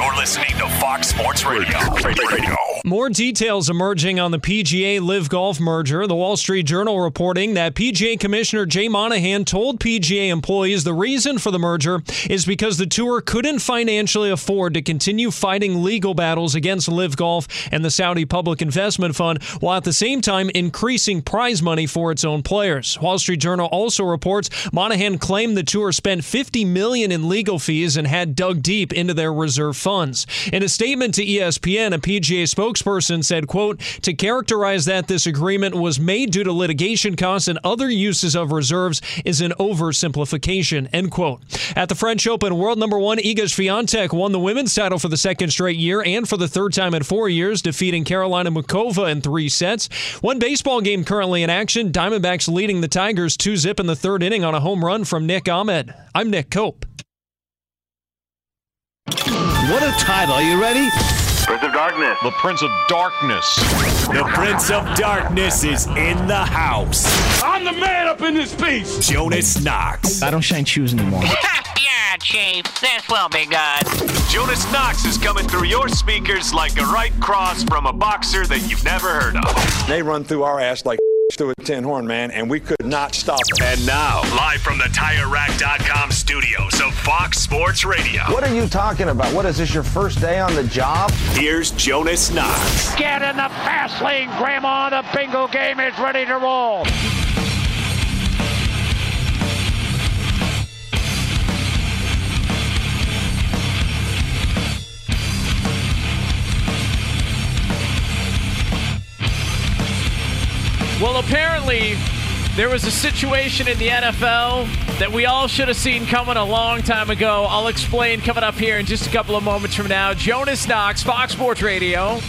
You're listening to Fox Sports Radio. Radio. More details emerging on the PGA LIV Golf merger. The Wall Street Journal reporting that PGA Commissioner Jay Monahan told PGA employees the reason for the merger is because the tour couldn't financially afford to continue fighting legal battles against LIV Golf and the Saudi Public Investment Fund, while at the same time increasing prize money for its own players. Wall Street Journal also reports Monahan claimed the tour spent 50 million in legal fees and had dug deep into their reserve funds. In a statement to ESPN, a PGA spokesperson said, quote, to characterize that this agreement was made due to litigation costs and other uses of reserves is an oversimplification, end quote. At the French Open, world number one Iga Swiatek won the women's title for the second straight year and for the third time in four years, defeating Karolina Muchova in three sets. One baseball game currently in action. Diamondbacks leading the Tigers 2 zip in the third inning on a home run from Nick Ahmed. I'm Nick Cope. What a title. Are you ready? Prince of Darkness. The Prince of Darkness. The Prince of Darkness is in the house. I'm the man up in this piece. Jonas Knox. I don't shine shoes anymore. yeah, Chief. This will be good. Jonas Knox is coming through your speakers like a right cross from a boxer that you've never heard of. They run through our ass like to a tin horn, man, and we could not stop them. And now, live from the TireRack.com studios of Fox Sports Radio. What are you talking about? What is this, your first day on the job? Here's Jonas Knox. Get in the fast lane, Grandma. The bingo game is ready to roll. Well, apparently, there was a situation in the NFL that we all should have seen coming a long time ago. I'll explain coming up here in just a couple of moments from now. Jonas Knox, Fox Sports Radio.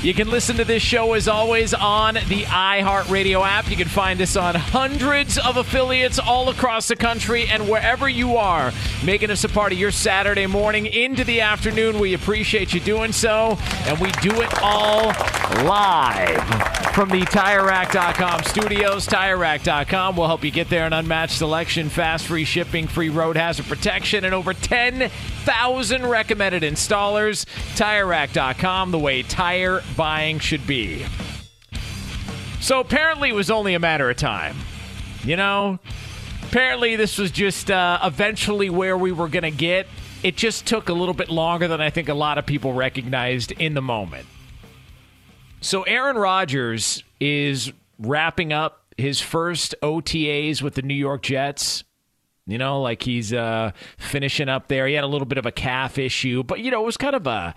You can listen to this show as always on the iHeartRadio app. You can find us on hundreds of affiliates all across the country and wherever you are, making us a part of your Saturday morning into the afternoon. We appreciate you doing so, and we do it all live from the TireRack.com studios. TireRack.com will help you get there an unmatched selection, fast, free shipping, free road hazard protection, and over 10,000 recommended installers. TireRack.com, the way tire buying should be. So apparently, it was only a matter of time. You know, apparently, this was just uh, eventually where we were going to get. It just took a little bit longer than I think a lot of people recognized in the moment. So, Aaron Rodgers is wrapping up his first OTAs with the New York Jets. You know, like he's uh, finishing up there. He had a little bit of a calf issue, but, you know, it was kind of a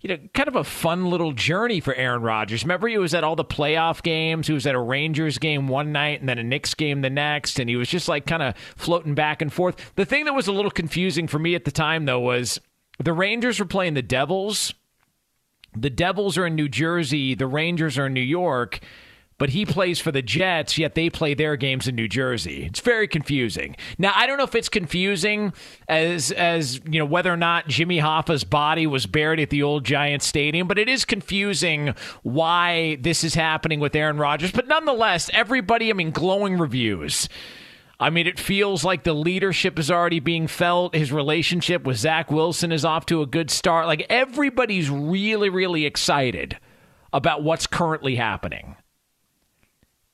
you know, kind of a fun little journey for Aaron Rodgers. Remember, he was at all the playoff games. He was at a Rangers game one night and then a Knicks game the next, and he was just like kind of floating back and forth. The thing that was a little confusing for me at the time, though, was the Rangers were playing the Devils. The Devils are in New Jersey, the Rangers are in New York but he plays for the Jets, yet they play their games in New Jersey. It's very confusing. Now, I don't know if it's confusing as as you know whether or not Jimmy Hoffa's body was buried at the old Giants Stadium, but it is confusing why this is happening with Aaron Rodgers. But nonetheless, everybody, I mean, glowing reviews I mean, it feels like the leadership is already being felt. His relationship with Zach Wilson is off to a good start. Like, everybody's really, really excited about what's currently happening.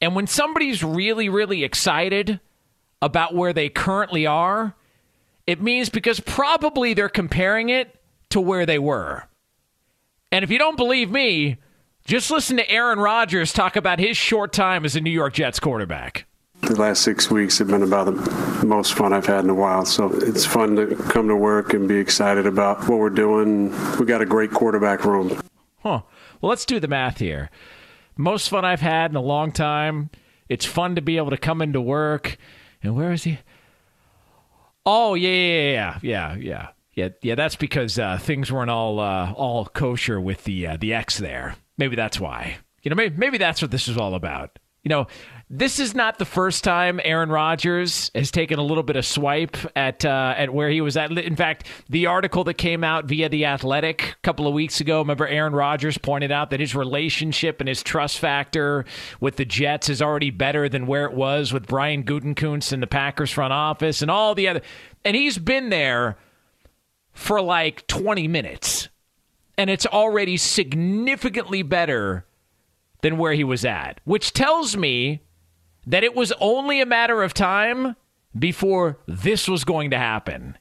And when somebody's really, really excited about where they currently are, it means because probably they're comparing it to where they were. And if you don't believe me, just listen to Aaron Rodgers talk about his short time as a New York Jets quarterback. The last six weeks have been about the most fun I've had in a while. So it's fun to come to work and be excited about what we're doing. We got a great quarterback room. Huh. Well, let's do the math here. Most fun I've had in a long time. It's fun to be able to come into work. And where is he? Oh yeah, yeah, yeah, yeah, yeah, yeah. That's because uh, things weren't all uh, all kosher with the uh, the X there. Maybe that's why. You know, maybe maybe that's what this is all about. You know, this is not the first time Aaron Rodgers has taken a little bit of swipe at uh, at where he was at. In fact, the article that came out via the Athletic a couple of weeks ago, remember Aaron Rodgers pointed out that his relationship and his trust factor with the Jets is already better than where it was with Brian Gutekunst in the Packers front office and all the other. And he's been there for like 20 minutes, and it's already significantly better than where he was at, which tells me that it was only a matter of time before this was going to happen.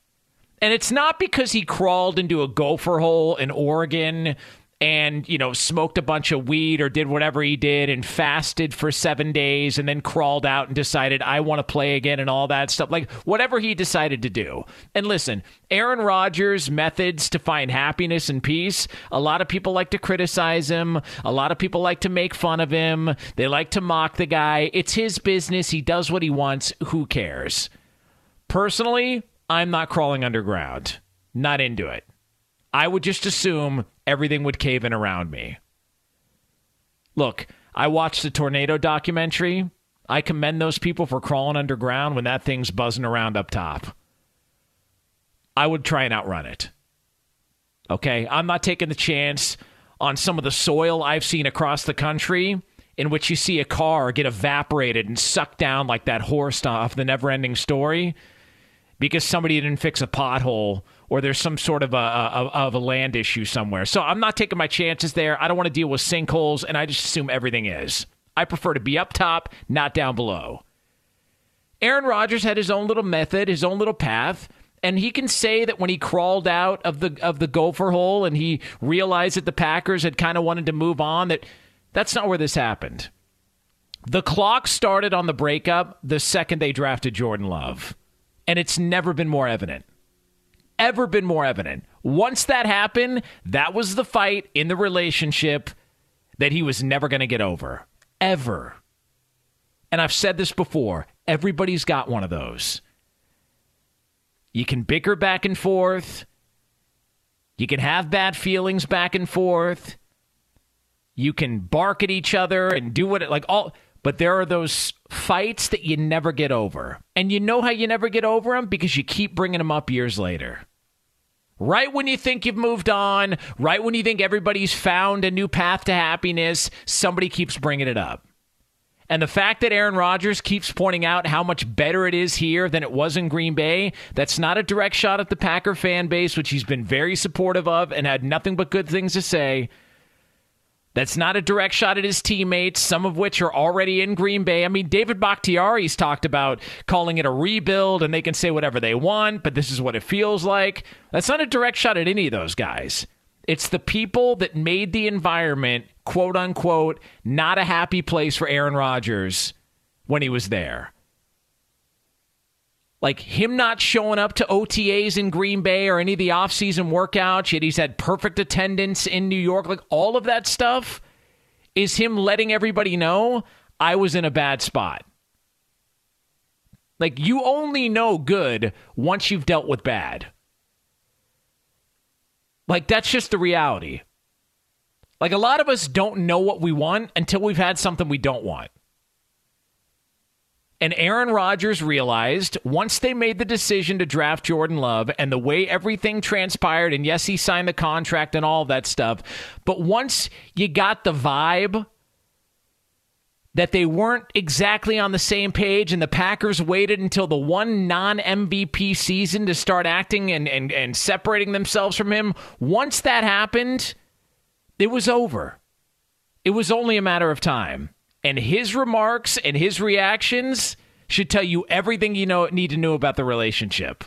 And it's not because he crawled into a gopher hole in Oregon and, you know, smoked a bunch of weed or did whatever he did and fasted for seven days and then crawled out and decided, I want to play again and all that stuff. Like, whatever he decided to do. And listen, Aaron Rodgers' methods to find happiness and peace, a lot of people like to criticize him. A lot of people like to make fun of him. They like to mock the guy. It's his business. He does what he wants. Who cares? Personally, I'm not crawling underground. Not into it. I would just assume everything would cave in around me. Look, I watched the tornado documentary. I commend those people for crawling underground when that thing's buzzing around up top. I would try and outrun it. Okay? I'm not taking the chance on some of the soil I've seen across the country in which you see a car get evaporated and sucked down like that horse off the never ending story because somebody didn't fix a pothole or there's some sort of a, a, of a land issue somewhere. So I'm not taking my chances there. I don't want to deal with sinkholes, and I just assume everything is. I prefer to be up top, not down below. Aaron Rodgers had his own little method, his own little path. And he can say that when he crawled out of the of the gopher hole and he realized that the Packers had kind of wanted to move on, that that's not where this happened. The clock started on the breakup the second they drafted Jordan Love. And it's never been more evident ever been more evident. Once that happened, that was the fight in the relationship that he was never going to get over. Ever. And I've said this before everybody's got one of those. You can bicker back and forth. You can have bad feelings back and forth. You can bark at each other and do what it like all but there are those fights that you never get over. And you know how you never get over them because you keep bringing them up years later. Right when you think you've moved on, right when you think everybody's found a new path to happiness, somebody keeps bringing it up. And the fact that Aaron Rodgers keeps pointing out how much better it is here than it was in Green Bay, that's not a direct shot at the Packer fan base, which he's been very supportive of and had nothing but good things to say. That's not a direct shot at his teammates, some of which are already in Green Bay. I mean, David Bakhtiari's talked about calling it a rebuild and they can say whatever they want, but this is what it feels like. That's not a direct shot at any of those guys. It's the people that made the environment, quote unquote, not a happy place for Aaron Rodgers when he was there. Like him not showing up to OTAs in Green Bay or any of the offseason workouts, yet he's had perfect attendance in New York. Like all of that stuff is him letting everybody know I was in a bad spot. Like you only know good once you've dealt with bad. Like that's just the reality. Like a lot of us don't know what we want until we've had something we don't want. And Aaron Rodgers realized once they made the decision to draft Jordan Love and the way everything transpired, and yes, he signed the contract and all that stuff, but once you got the vibe that they weren't exactly on the same page, and the Packers waited until the one non MVP season to start acting and, and, and separating themselves from him. Once that happened, it was over. It was only a matter of time. And his remarks and his reactions should tell you everything you know need to know about the relationship.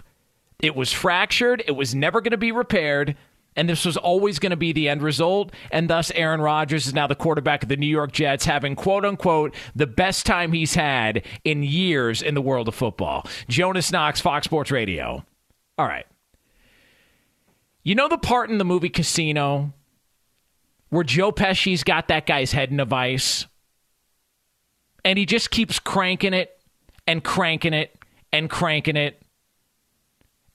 It was fractured, it was never going to be repaired and this was always going to be the end result. And thus, Aaron Rodgers is now the quarterback of the New York Jets, having quote unquote the best time he's had in years in the world of football. Jonas Knox, Fox Sports Radio. All right. You know the part in the movie Casino where Joe Pesci's got that guy's head in a vice? And he just keeps cranking it and cranking it and cranking it.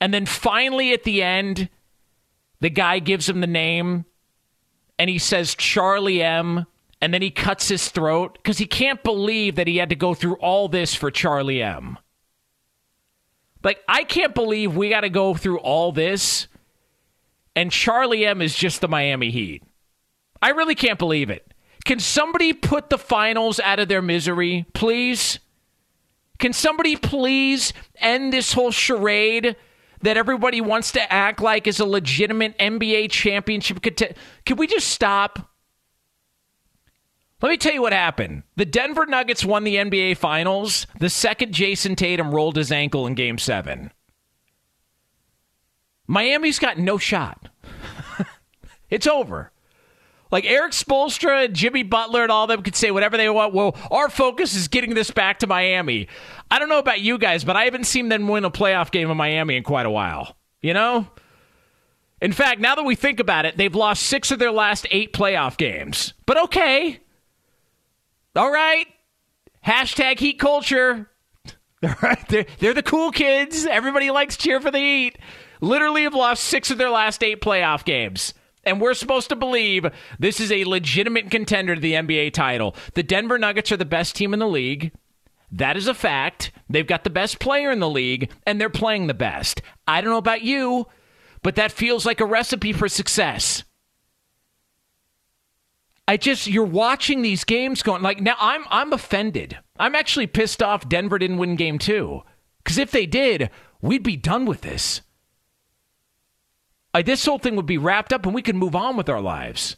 And then finally at the end, the guy gives him the name and he says Charlie M. And then he cuts his throat because he can't believe that he had to go through all this for Charlie M. Like, I can't believe we got to go through all this and Charlie M is just the Miami Heat. I really can't believe it. Can somebody put the finals out of their misery, please? Can somebody please end this whole charade that everybody wants to act like is a legitimate NBA championship. Can we just stop? Let me tell you what happened. The Denver Nuggets won the NBA Finals the second Jayson Tatum rolled his ankle in game seven. Miami's got no shot. it's over. Like Erik Spoelstra, Jimmy Butler, and all of them could say whatever they want. Well, our focus is getting this back to Miami. I don't know about you guys, but I haven't seen them win a playoff game in Miami in quite a while. You know? In fact, now that we think about it, they've lost six of their last eight playoff games. But okay. All right. Hashtag heat culture. They're, they're the cool kids. Everybody likes cheer for the heat. Literally have lost six of their last eight playoff games and we're supposed to believe this is a legitimate contender to the NBA title. The Denver Nuggets are the best team in the league. That is a fact. They've got the best player in the league, and they're playing the best. I don't know about you, but that feels like a recipe for success. I just you're watching these games going like now I'm I'm offended. I'm actually pissed off Denver didn't win game 2 cuz if they did, we'd be done with this this whole thing would be wrapped up and we could move on with our lives.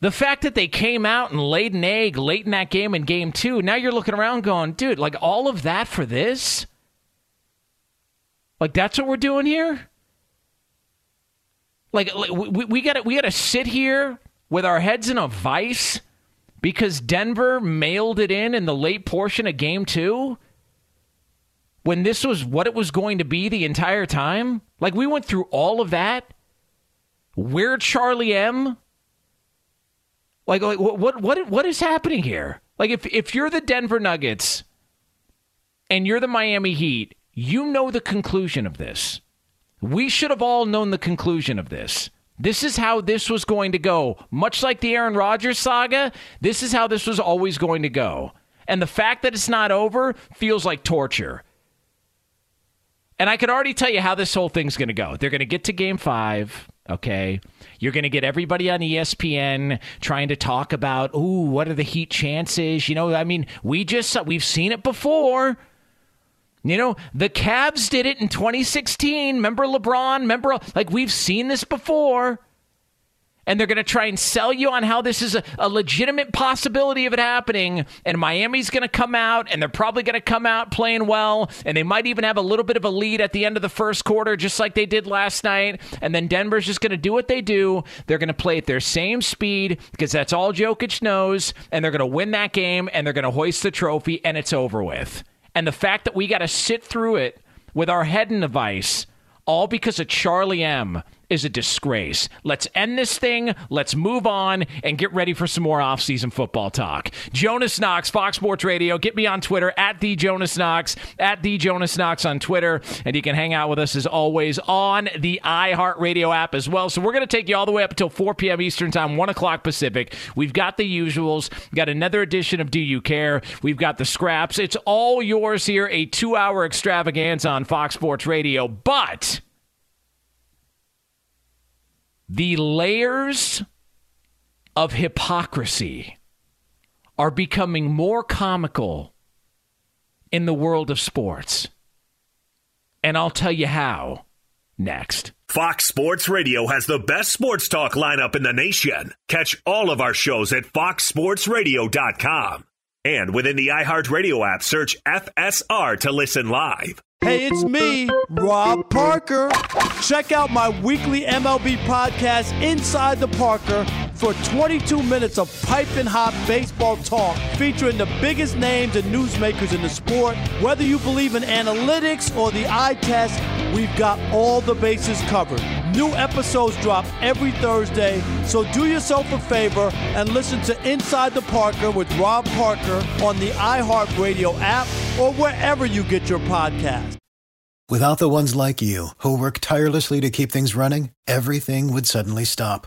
The fact that they came out and laid an egg late in that game in game two, now you're looking around going, dude, like all of that for this? Like that's what we're doing here? Like, like we, we got we got to sit here with our heads in a vice because Denver mailed it in in the late portion of game two? When this was what it was going to be the entire time? Like we went through all of that. Where Charlie M? Like, like what what what is happening here? Like if if you're the Denver Nuggets and you're the Miami Heat, you know the conclusion of this. We should have all known the conclusion of this. This is how this was going to go. Much like the Aaron Rodgers saga, this is how this was always going to go. And the fact that it's not over feels like torture. And I can already tell you how this whole thing's going to go. They're going to get to game five. Okay. You're going to get everybody on ESPN trying to talk about, ooh, what are the Heat chances? You know, I mean, we just, we've seen it before. You know, the Cavs did it in 2016. Remember LeBron? Remember, like, we've seen this before and they're going to try and sell you on how this is a, a, legitimate possibility of it happening. And Miami's going to come out, and they're probably going to come out playing well, and they might even have a little bit of a lead at the end of the first quarter, just like they did last night. And then Denver's just going to do what they do. They're going to play at their same speed because that's all Jokic knows, and they're going to win that game, and they're going to hoist the trophy, and it's over with. And the fact that we got to sit through it with our head in the vice, all because of Charlie M is a disgrace. Let's end this thing. Let's move on and get ready for some more offseason football talk. Jonas Knox, Fox Sports Radio. Get me on Twitter at the Jonas Knox, at the Jonas Knox on Twitter. And you can hang out with us as always on the iHeartRadio app as well. So we're going to take you all the way up until 4 p.m. Eastern Time, 1 o'clock Pacific. We've got the usuals. We've got another edition of Do You Care? We've got the scraps. It's all yours here. A two hour extravaganza on Fox Sports Radio. But the layers of hypocrisy are becoming more comical in the world of sports. And I'll tell you how next. Fox Sports Radio has the best sports talk lineup in the nation. Catch all of our shows at foxsportsradio.com. And within the iHeartRadio app, search FSR to listen live. Hey, it's me, Rob Parker. Check out my weekly MLB podcast, Inside the Parker, for 22 minutes of piping hot baseball talk featuring the biggest names and newsmakers in the sport. Whether you believe in analytics or the eye test, we've got all the bases covered. New episodes drop every Thursday, so do yourself a favor and listen to Inside the Parker with Rob Parker on the iHeartRadio app or wherever you get your podcast. Without the ones like you, who work tirelessly to keep things running, everything would suddenly stop.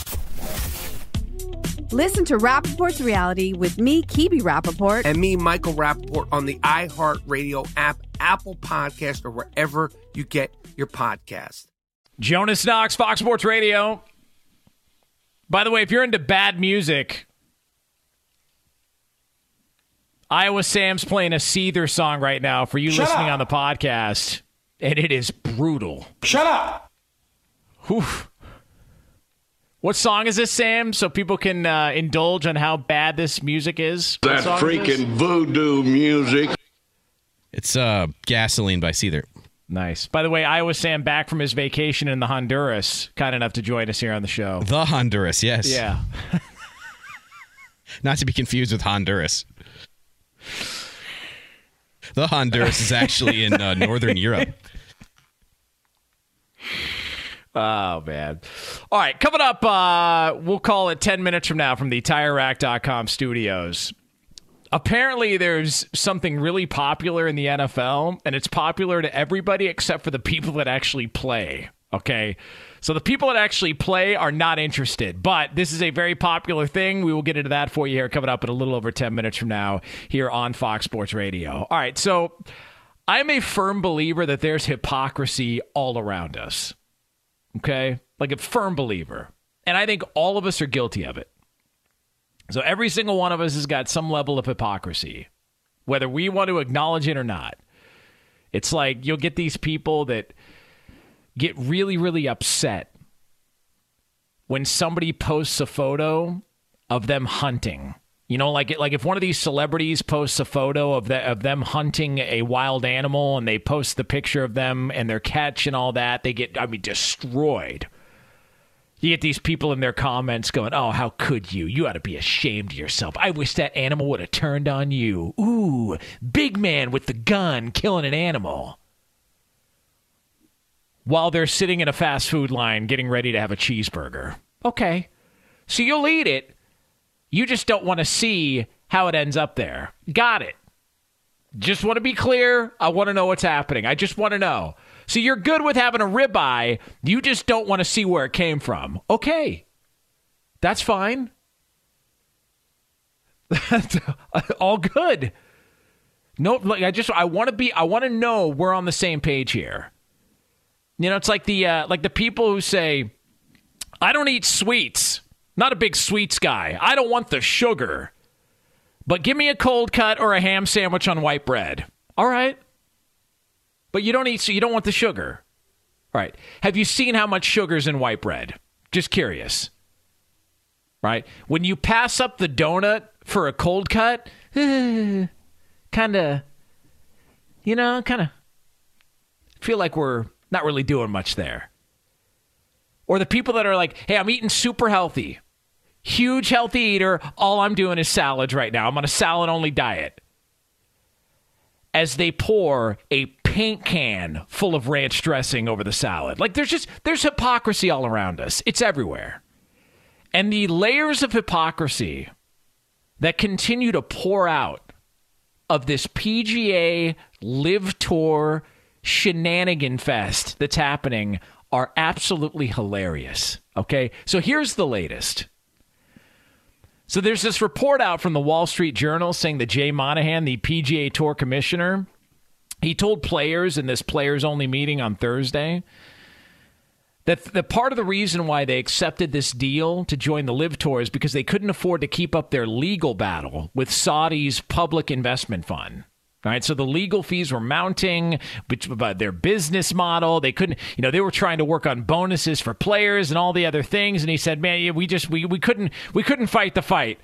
Listen to Rapaport's reality with me, Kebe Rapaport. And me, Michael Rapaport, on the iHeartRadio app, Apple Podcast, or wherever you get your podcast. Jonas Knox, Fox Sports Radio. By the way, if you're into bad music, Iowa Sam's playing a Seether song right now for you Shut listening up. on the podcast, and it is brutal. Shut up. Whew. What song is this, Sam? So people can uh, indulge on how bad this music is. That song is freaking voodoo music. It's uh, Gasoline by Seether. Nice. By the way, Iowa Sam back from his vacation in the Honduras, kind enough to join us here on the show. The Honduras, yes. Yeah. Not to be confused with Honduras. The Honduras is actually in uh, Northern Europe. Oh man. All right, coming up, uh, we'll call it 10 minutes from now from the TireRack.com studios. Apparently, there's something really popular in the NFL, and it's popular to everybody except for the people that actually play. Okay. So the people that actually play are not interested, but this is a very popular thing. We will get into that for you here coming up in a little over 10 minutes from now here on Fox Sports Radio. All right. So I'm a firm believer that there's hypocrisy all around us. Okay? Like a firm believer. And I think all of us are guilty of it. So every single one of us has got some level of hypocrisy, whether we want to acknowledge it or not. It's like you'll get these people that get really, really upset when somebody posts a photo of them hunting. You know, like like if one of these celebrities posts a photo of the, of them hunting a wild animal and they post the picture of them and their catch and all that, they get I mean destroyed. You get these people in their comments going, "Oh, how could you? You ought to be ashamed of yourself. I wish that animal would have turned on you. Ooh, big man with the gun killing an animal." While they're sitting in a fast food line getting ready to have a cheeseburger. Okay. So you'll eat it. You just don't want to see how it ends up there. Got it. Just want to be clear. I want to know what's happening. I just want to know. So you're good with having a ribeye. You just don't want to see where it came from. Okay. That's fine. That's all good. No, like I just I want to be I want to know we're on the same page here. You know, it's like the uh, like the people who say, "I don't eat sweets. Not a big sweets guy. I don't want the sugar, but give me a cold cut or a ham sandwich on white bread." All right, but you don't eat so you don't want the sugar. All right. Have you seen how much sugar's in white bread? Just curious. Right? When you pass up the donut for a cold cut, kind of, you know, kind of feel like we're not really doing much there. Or the people that are like, hey, I'm eating super healthy, huge healthy eater. All I'm doing is salads right now. I'm on a salad only diet. As they pour a paint can full of ranch dressing over the salad. Like there's just, there's hypocrisy all around us, it's everywhere. And the layers of hypocrisy that continue to pour out of this PGA LIV Tour shenanigan fest that's happening are absolutely hilarious. Okay, so here's the latest. So there's this report out from the Wall Street Journal saying that Jay Monahan, the PGA Tour commissioner, he told players in this players only meeting on Thursday that the part of the reason why they accepted this deal to join the LIV Tour is because they couldn't afford to keep up their legal battle with Saudi's public investment fund. All right, so the legal fees were mounting, but their business model, they couldn't, you know, they were trying to work on bonuses for players and all the other things. And he said, man, we just, we, we couldn't, we couldn't fight the fight.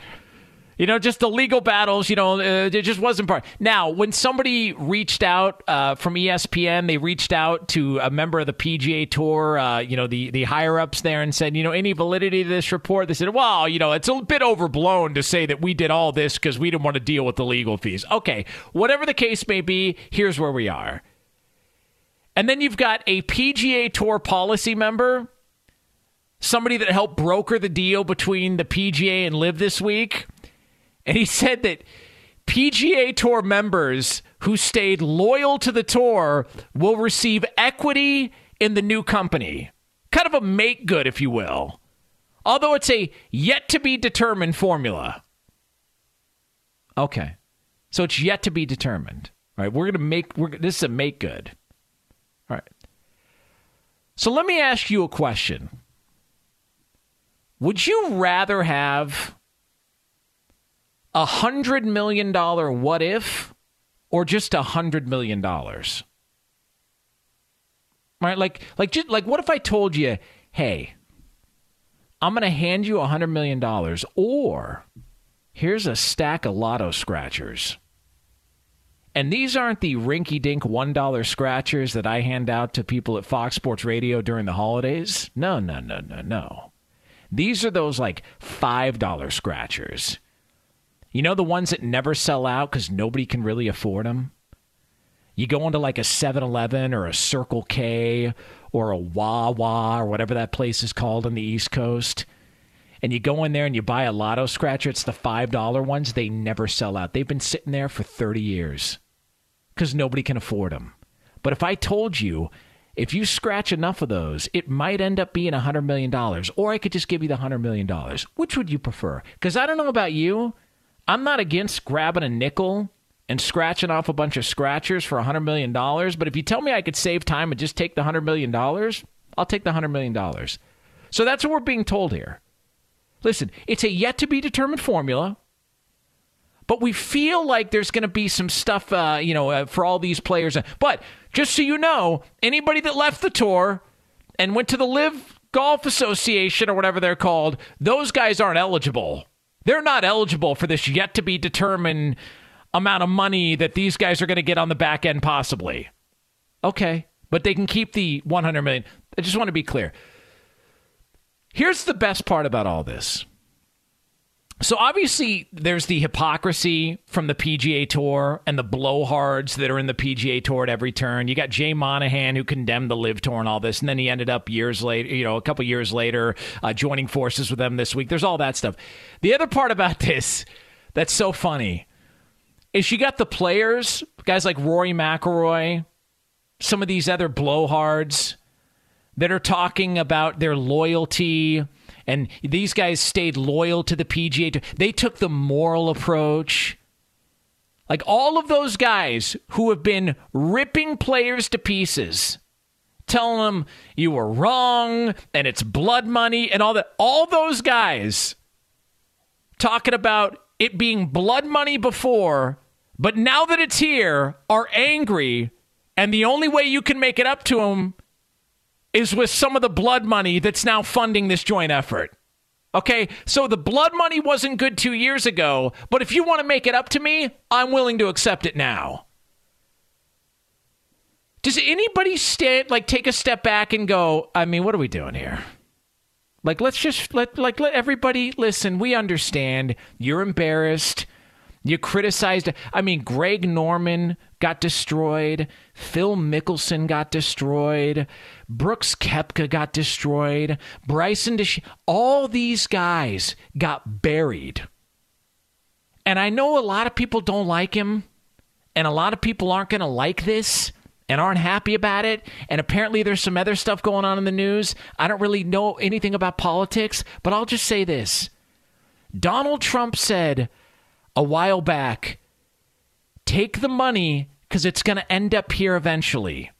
You know, just the legal battles, you know, uh, it just wasn't part. Now, when somebody reached out uh, from ESPN, they reached out to a member of the PGA Tour, uh, you know, the, the higher ups there and said, you know, any validity to this report? They said, well, you know, it's a bit overblown to say that we did all this because we didn't want to deal with the legal fees. Okay, whatever the case may be, here's where we are. And then you've got a PGA Tour policy member, somebody that helped broker the deal between the PGA and LIV this week and he said that PGA Tour members who stayed loyal to the tour will receive equity in the new company. Kind of a make good, if you will. Although it's a yet to be determined formula. Okay. So it's yet to be determined. All right. We're going to make, we're, this is a make good. All right. So let me ask you a question. Would you rather have a hundred million dollar what if or just a hundred million dollars right like like just like what if i told you hey i'm gonna hand you a hundred million dollars or here's a stack of lotto scratchers and these aren't the rinky dink $1 scratchers that I hand out to people at Fox Sports Radio during the holidays. No, no, no, no, no. These are those like $5 scratchers you know the ones that never sell out because nobody can really afford them? You go into like a 7 Eleven or a Circle K or a Wawa or whatever that place is called on the East Coast. And you go in there and you buy a lotto scratcher. It's the $5 ones. They never sell out. They've been sitting there for 30 years because nobody can afford them. But if I told you, if you scratch enough of those, it might end up being $100 million, or I could just give you the $100 million. Which would you prefer? Because I don't know about you. I'm not against grabbing a nickel and scratching off a bunch of scratchers for $100 million, but if you tell me I could save time and just take the $100 million, I'll take the $100 million. So that's what we're being told here. Listen, it's a yet to be determined formula, but we feel like there's going to be some stuff, uh, you know, uh, for all these players. But just so you know, anybody that left the tour and went to the LIV Golf Association or whatever they're called, those guys aren't eligible. They're not eligible for this yet to be determined amount of money that these guys are going to get on the back end, possibly. Okay, but they can keep the 100 million. I just want to be clear. Here's the best part about all this so obviously, there's the hypocrisy from the PGA Tour and the blowhards that are in the PGA Tour at every turn. You got Jay Monahan who condemned the LIV Tour and all this, and then he ended up years later, you know, a couple years later, uh, joining forces with them this week. There's all that stuff. The other part about this that's so funny is you got the players, guys like Rory McIlroy, some of these other blowhards that are talking about their loyalty. And these guys stayed loyal to the PGA. They took the moral approach. Like all of those guys who have been ripping players to pieces, telling them you were wrong and it's blood money and all that. All those guys talking about it being blood money before, but now that it's here, are angry. And the only way you can make it up to them is with some of the blood money that's now funding this joint effort. Okay, so the blood money wasn't good two years ago, but if you want to make it up to me, I'm willing to accept it now. Does anybody stand like take a step back and go, I mean, what are we doing here? Like let's just let like let everybody listen, we understand. You're embarrassed. You criticized I mean, Greg Norman got destroyed. Phil Mickelson got destroyed. Brooks Koepka got destroyed. Bryson all these guys got buried. And I know a lot of people don't like him, and a lot of people aren't going to like this and aren't happy about it. And apparently, there's some other stuff going on in the news. I don't really know anything about politics, but I'll just say this Donald Trump said a while back take the money because it's going to end up here eventually.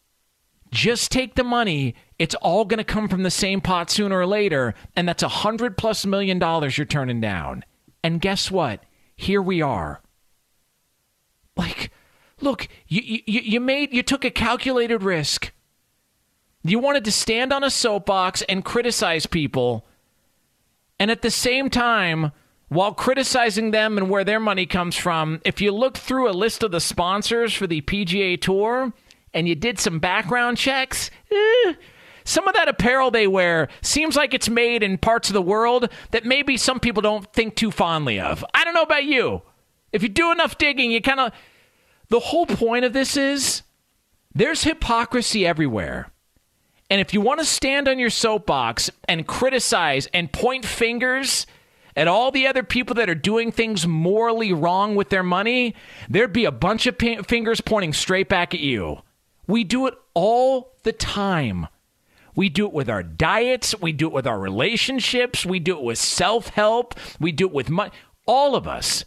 Just take the money. It's all going to come from the same pot sooner or later. And that's a hundred plus million dollars you're turning down. And guess what? Here we are. Like, look, you, you, you made, you took a calculated risk. You wanted to stand on a soapbox and criticize people. And at the same time, while criticizing them and where their money comes from, if you look through a list of the sponsors for the PGA Tour and you did some background checks, eh, some of that apparel they wear seems like it's made in parts of the world that maybe some people don't think too fondly of. I don't know about you. If you do enough digging, you kind of. The whole point of this is there's hypocrisy everywhere. And if you want to stand on your soapbox and criticize and point fingers at all the other people that are doing things morally wrong with their money, there'd be a bunch of p- fingers pointing straight back at you. We do it all the time. We do it with our diets, we do it with our relationships, we do it with self help, we do it with money. All of us.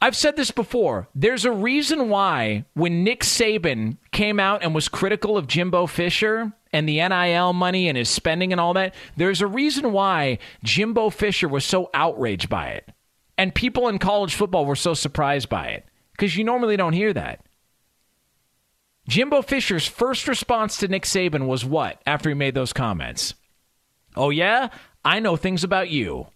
I've said this before. There's a reason why when Nick Saban came out and was critical of Jimbo Fisher and the NIL money and his spending and all that, there's a reason why Jimbo Fisher was so outraged by it. And people in college football were so surprised by it because you normally don't hear that. Jimbo Fisher's first response to Nick Saban was what after he made those comments? Oh, yeah? I know things about you.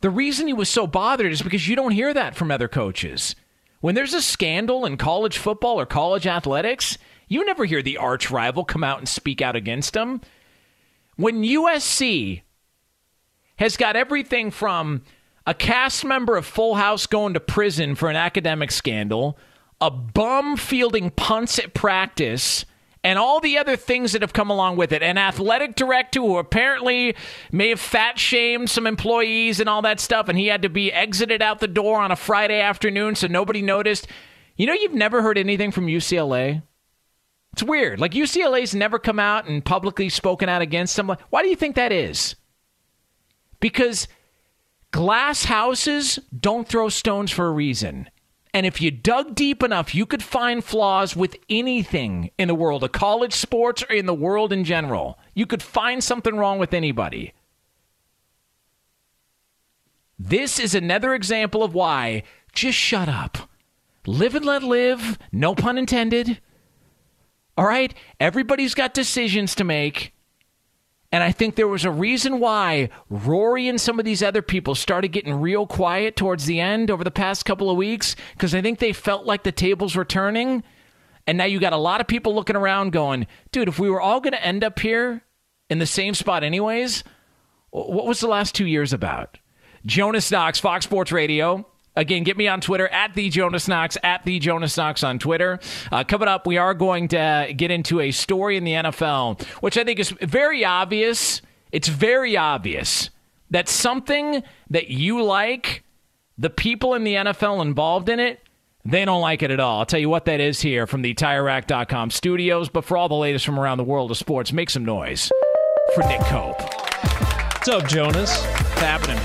The reason he was so bothered is because you don't hear that from other coaches. When there's a scandal in college football or college athletics, you never hear the arch rival come out and speak out against them. When USC has got everything from a cast member of Full House going to prison for an academic scandal, a bum fielding punts at practice, and all the other things that have come along with it. An athletic director who apparently may have fat shamed some employees and all that stuff, and he had to be exited out the door on a Friday afternoon so nobody noticed. You know, you've never heard anything from UCLA? It's weird. Like UCLA's never come out and publicly spoken out against them. Why do you think that is? Because glass houses don't throw stones for a reason. And if you dug deep enough, you could find flaws with anything in the world of college sports or in the world in general. You could find something wrong with anybody. This is another example of why just shut up. Live and let live, no pun intended. All right? Everybody's got decisions to make. And I think there was a reason why Rory and some of these other people started getting real quiet towards the end over the past couple of weeks because I think they felt like the tables were turning. And now you got a lot of people looking around going, dude, if we were all going to end up here in the same spot, anyways, what was the last two years about? Jonas Knox, Fox Sports Radio. Again, get me on Twitter at the Jonas Knox, at the Jonas Knox on Twitter. Uh, coming up, we are going to get into a story in the NFL, which I think is very obvious. It's very obvious that something that you like The people in the NFL involved in it, they don't like it at all. I'll tell you what that is here from the TireRack.com studios. But for all the latest from around the world of sports, make some noise for Nick Cope. What's up, Jonas? What's happening?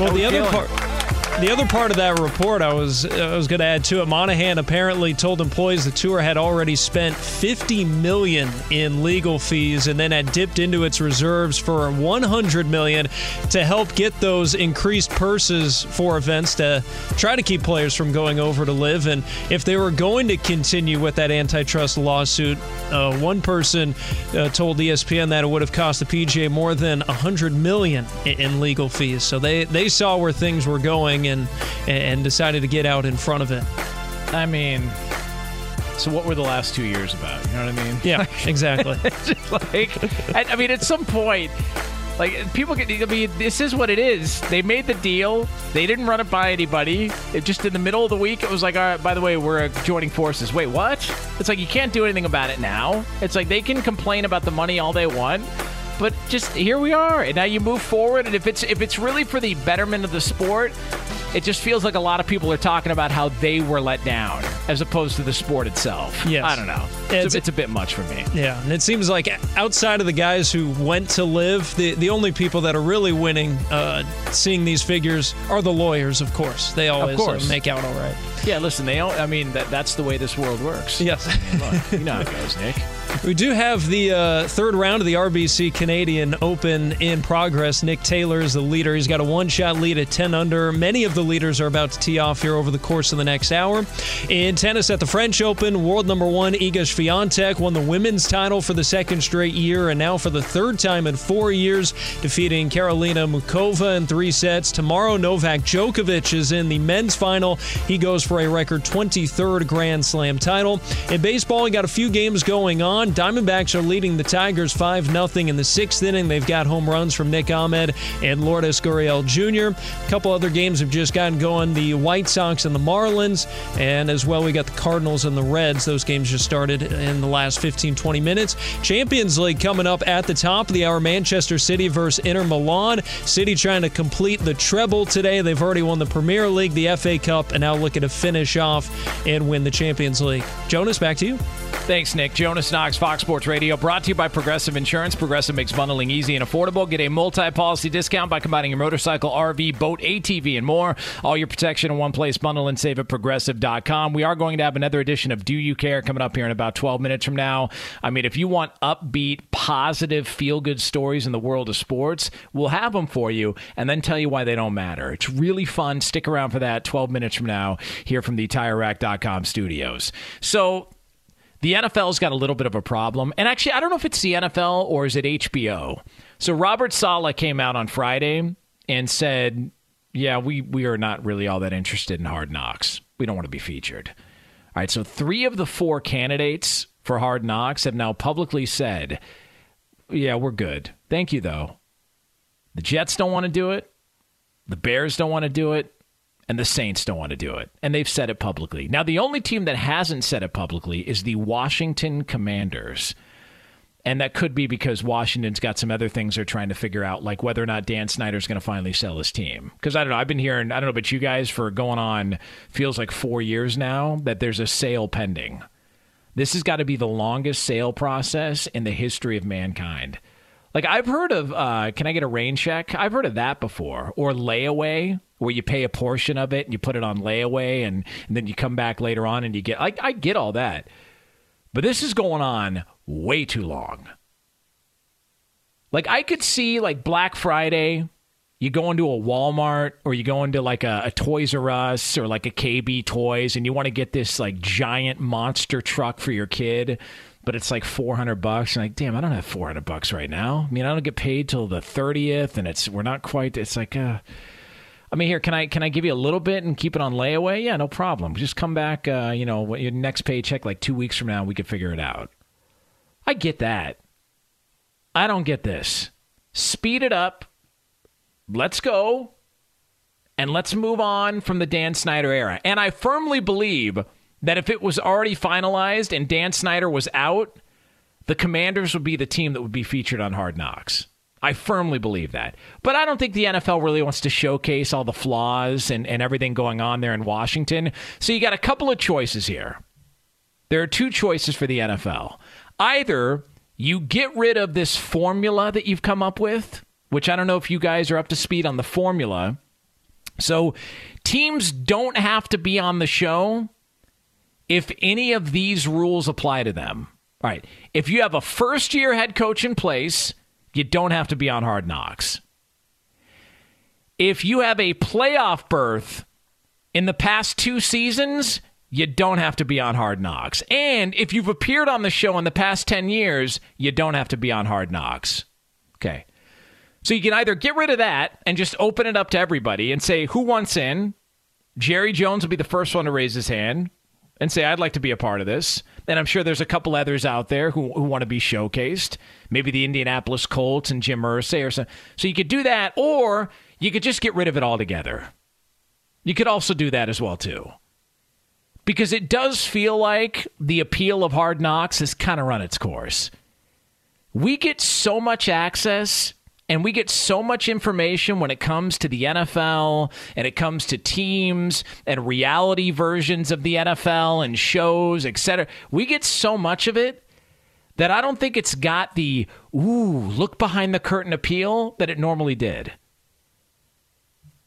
Well, How the other feeling? part. The other part of that report, I was I was going to add to it. Monahan apparently told employees the tour had already spent 50 million in legal fees, and then had dipped into its reserves for 100 million to help get those increased purses for events to try to keep players from going over to LIV. And if they were going to continue with that antitrust lawsuit, uh, one person uh, told ESPN that it would have cost the PGA more than 100 million in, legal fees. So they they saw where things were going and and decided to get out in front of it. I mean, so what were the last two years about? You know what I mean? Yeah, exactly. Just like, I, I mean, at some point, like people get. I mean, this is what it is. They made the deal. They didn't run it by anybody. It just in the middle of the week, it was like, all right. By the way, we're joining forces. Wait, what? It's like you can't do anything about it now. It's like they can complain about the money all they want. But just here we are, and now you move forward. And if it's if it's really for the betterment of the sport, it just feels like a lot of people are talking about how they were let down, as opposed to the sport itself. Yes. I don't know. It's, It's- a, it's a bit much for me. Yeah, and it seems like outside of the guys who went to LIV, the the only people that are really winning, uh, seeing these figures, are the lawyers. Of course, they always uh, course. make out all right. Yeah, listen, they. Don't, I mean, that that's the way this world works. Yes. Look, you know how it goes, Nick. We do have the uh, third round of the RBC Canadian Open in progress. Nick Taylor is the leader. He's got a one shot lead at 10 under. Many of the leaders are about to tee off here over the course of the next hour. In tennis at the French Open, world number one Iga Swiatek won the women's title for the second straight year and now for the third time in four years, defeating Karolina Muchova in three sets. Tomorrow, Novak Djokovic is in the men's final. He goes for a record 23rd Grand Slam title. In baseball, we got a few games going on. Diamondbacks are leading the Tigers 5 0 in the sixth inning. They've got home runs from Nick Ahmed and Lourdes Gurriel Jr. A couple other games have just gotten going the White Sox and the Marlins, and as well, we got the Cardinals and the Reds. Those games just started in the last 15 20 minutes. Champions League coming up at the top of the hour Manchester City versus Inter Milan. City trying to complete the treble today. They've already won the Premier League, the FA Cup, and now looking to finish off and win the Champions League. Jonas, back to you. Thanks, Nick. Jonas Knox, Fox Sports Radio, brought to you by Progressive Insurance. Progressive makes bundling easy and affordable. Get a multi policy discount by combining your motorcycle, RV, boat, ATV, and more. All your protection in one place. Bundle and save at progressive.com. We are going to have another edition of Do You Care coming up here in about 12 minutes from now. I mean, if you want upbeat, positive, feel good stories in the world of sports, we'll have them for you and then tell you why they don't matter. It's really fun. Stick around for that 12 minutes from now here from the TireRack.com studios. So, the NFL's got a little bit of a problem. And actually, I don't know if it's the NFL or is it HBO. So Robert Saleh came out on Friday and said, "Yeah, we we are not really all that interested in Hard Knocks. We don't want to be featured." All right, so 3 of the 4 candidates for Hard Knocks have now publicly said, "Yeah, we're good. Thank you though." The Jets don't want to do it. The Bears don't want to do it and the Saints don't want to do it. And they've said it publicly. Now, the only team that hasn't said it publicly is the Washington Commanders. And that could be because Washington's got some other things they're trying to figure out, like whether or not Dan Snyder's going to finally sell his team. Because I don't know, I've been hearing, I don't know about you guys, for going on, feels like four years now, that there's a sale pending. This has got to be the longest sale process in the history of mankind. Like I've heard of, uh, can I get a rain check? I've heard of that before, or layaway, where you pay a portion of it and you put it on layaway, and, and then you come back later on and you get. I, I get all that, but this is going on way too long. Like I could see like Black Friday, you go into a Walmart or you go into like a, a Toys R Us or like a KB Toys, and you want to get this like giant monster truck for your kid but it's like 400 bucks. And like, damn, I don't have 400 bucks right now. I mean, I don't get paid till the 30th and it's, we're not quite, it's like, uh, I mean, here, can I, can I give you a little bit and keep it on layaway? Yeah, no problem. Just come back, uh, you know, your next paycheck, like two weeks from now, we could figure it out. I get that. I don't get this. Speed it up. Let's go. And let's move on from the Dan Snyder era. And I firmly believe that if it was already finalized and Dan Snyder was out, the Commanders would be the team that would be featured on Hard Knocks. I firmly believe that. But I don't think the NFL really wants to showcase all the flaws and, and everything going on there in Washington. So you got a couple of choices here. There are two choices for the NFL. Either you get rid of this formula that you've come up with, which I don't know if you guys are up to speed on the formula. So teams don't have to be on the show if any of these rules apply to them. All right. If you have a first year head coach in place, you don't have to be on hard knocks. If you have a playoff berth in the past two seasons, you don't have to be on hard knocks. And if you've appeared on the show in the past 10 years, you don't have to be on hard knocks. Okay. So you can either get rid of that and just open it up to everybody and say, who wants in? Jerry Jones will be the first one to raise his hand and say, I'd like to be a part of this. And I'm sure there's a couple others out there who, who want to be showcased. Maybe the Indianapolis Colts and Jim Irsay or so. So you could do that, or you could just get rid of it altogether. You could also do that as well, too. Because it does feel like the appeal of hard knocks has kind of run its course. We get so much access and we get so much information when it comes to the NFL and it comes to teams and reality versions of the NFL and shows, etc. We get so much of it that I don't think it's got the ooh, look behind the curtain appeal that it normally did.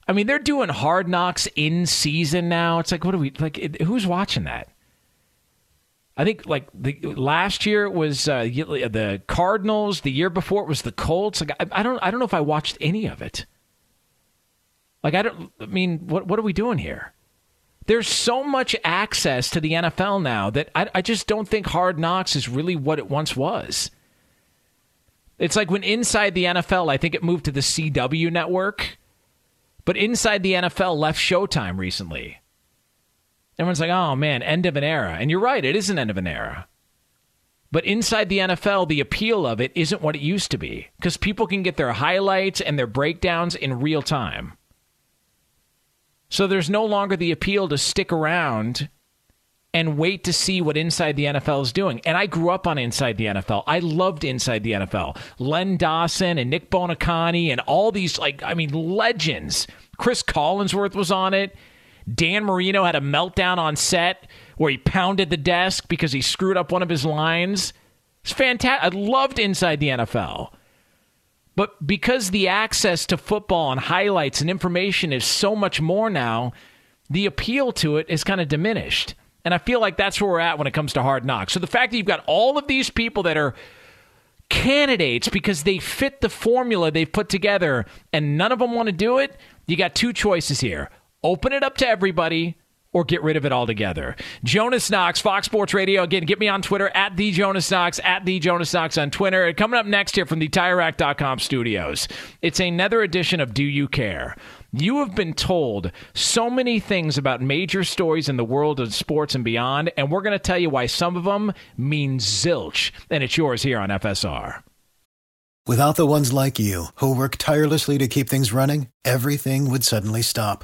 I mean, they're doing hard knocks in season now. It's like, what are we like? Who's watching that? I think like the last year it was uh, the Cardinals. The year before it was the Colts. Like I, I, don't I don't know if I watched any of it. Like I don't. I mean, what what are we doing here? There's so much access to the NFL now that I, I just don't think Hard Knocks is really what it once was. It's like when inside the NFL, I think it moved to the CW network, but inside the NFL left Showtime recently. Everyone's like, oh man, end of an era. And you're right, it is an end of an era. But inside the NFL, the appeal of it isn't what it used to be because people can get their highlights and their breakdowns in real time. So there's no longer the appeal to stick around and wait to see what Inside the NFL is doing. And I grew up on Inside the NFL. I loved Inside the NFL. Len Dawson and Nick Buoniconti and all these, like, I mean, legends. Cris Collinsworth was on it. Dan Marino had a meltdown on set where he pounded the desk because he screwed up one of his lines. It's fantastic. I loved Inside the NFL. But because the access to football and highlights and information is so much more now, the appeal to it is kind of diminished. And I feel like that's where we're at when it comes to hard knocks. So the fact that you've got all of these people that are candidates because they fit the formula they've put together and none of them want to do it, you got two choices here open it up to everybody or get rid of it altogether. Jonas Knox, Fox Sports Radio. Again, get me on Twitter at the Jonas Knox, at the Jonas Knox on Twitter. Coming up next here from the TireRack.com studios, it's another edition of Do You Care? You have been told so many things about major stories in the world of sports and beyond, and we're going to tell you why some of them mean zilch. And it's yours here on FSR. Without the ones like you, who work tirelessly to keep things running, everything would suddenly stop.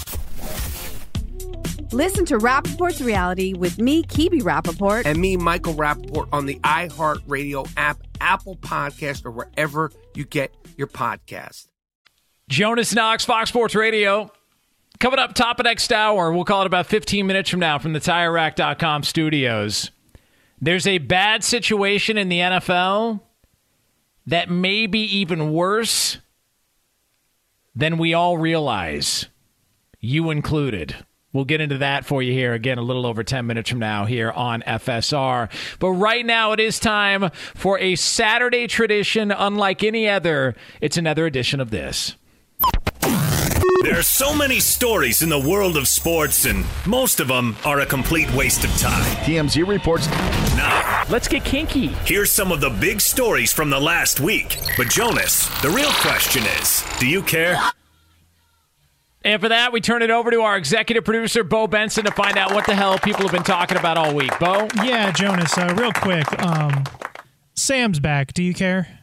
Listen to Rapaport's reality with me, Kebe Rapaport. And me, Michael Rapaport, on the iHeartRadio app, Apple Podcast, or wherever you get your podcast. Jonas Knox, Fox Sports Radio. Coming up top of next hour, we'll call it about 15 minutes from now from the TireRack.com studios. There's a bad situation in the NFL that may be even worse than we all realize, you included. We'll get into that for you here again a little over 10 minutes from now here on FSR. But right now, it is time for a Saturday tradition unlike any other. It's another edition of this. There are so many stories in the world of sports, and most of them are a complete waste of time. TMZ reports. Now, let's get kinky. Here's some of the big stories from the last week. But, Jonas, the real question is do you care? And for that, we turn it over to our executive producer, Bo Benson, to find out what the hell people have been talking about all week. Bo? Yeah, Jonas, uh, real quick. Um, Sam's back. Do you care?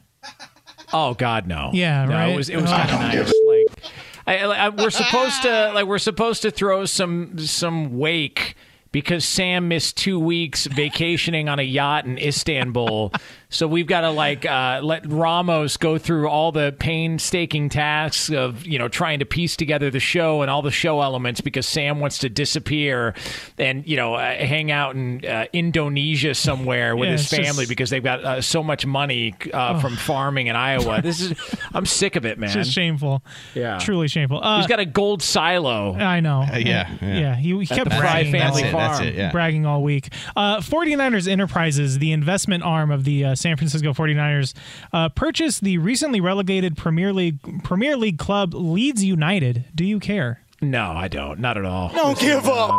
Oh God, no. Yeah, no, right? It was it was Oh. kind of nice. Like, I, I, we're supposed to like we're supposed to throw some some wake because Sam missed two weeks vacationing on a yacht in Istanbul. So we've got to like uh, let Ramos go through all the painstaking tasks of you know trying to piece together the show and all the show elements because Sam wants to disappear and you know uh, hang out in uh, Indonesia somewhere with Yeah, his it's just- family because they've got uh, so much money uh, from farming in Iowa. This is I'm sick of it, man. It's just shameful. Yeah. Truly shameful. Uh, He's got a gold silo. I know. Uh, yeah, yeah. Yeah. He, he kept bragging. family all- farm. That's it, yeah. Bragging all week. Uh, 49ers Enterprises, the investment arm of the uh, San Francisco 49ers, uh, purchased the recently relegated Premier League Premier League club Leeds United. Do you care? No, I don't. Not at all. Don't give up.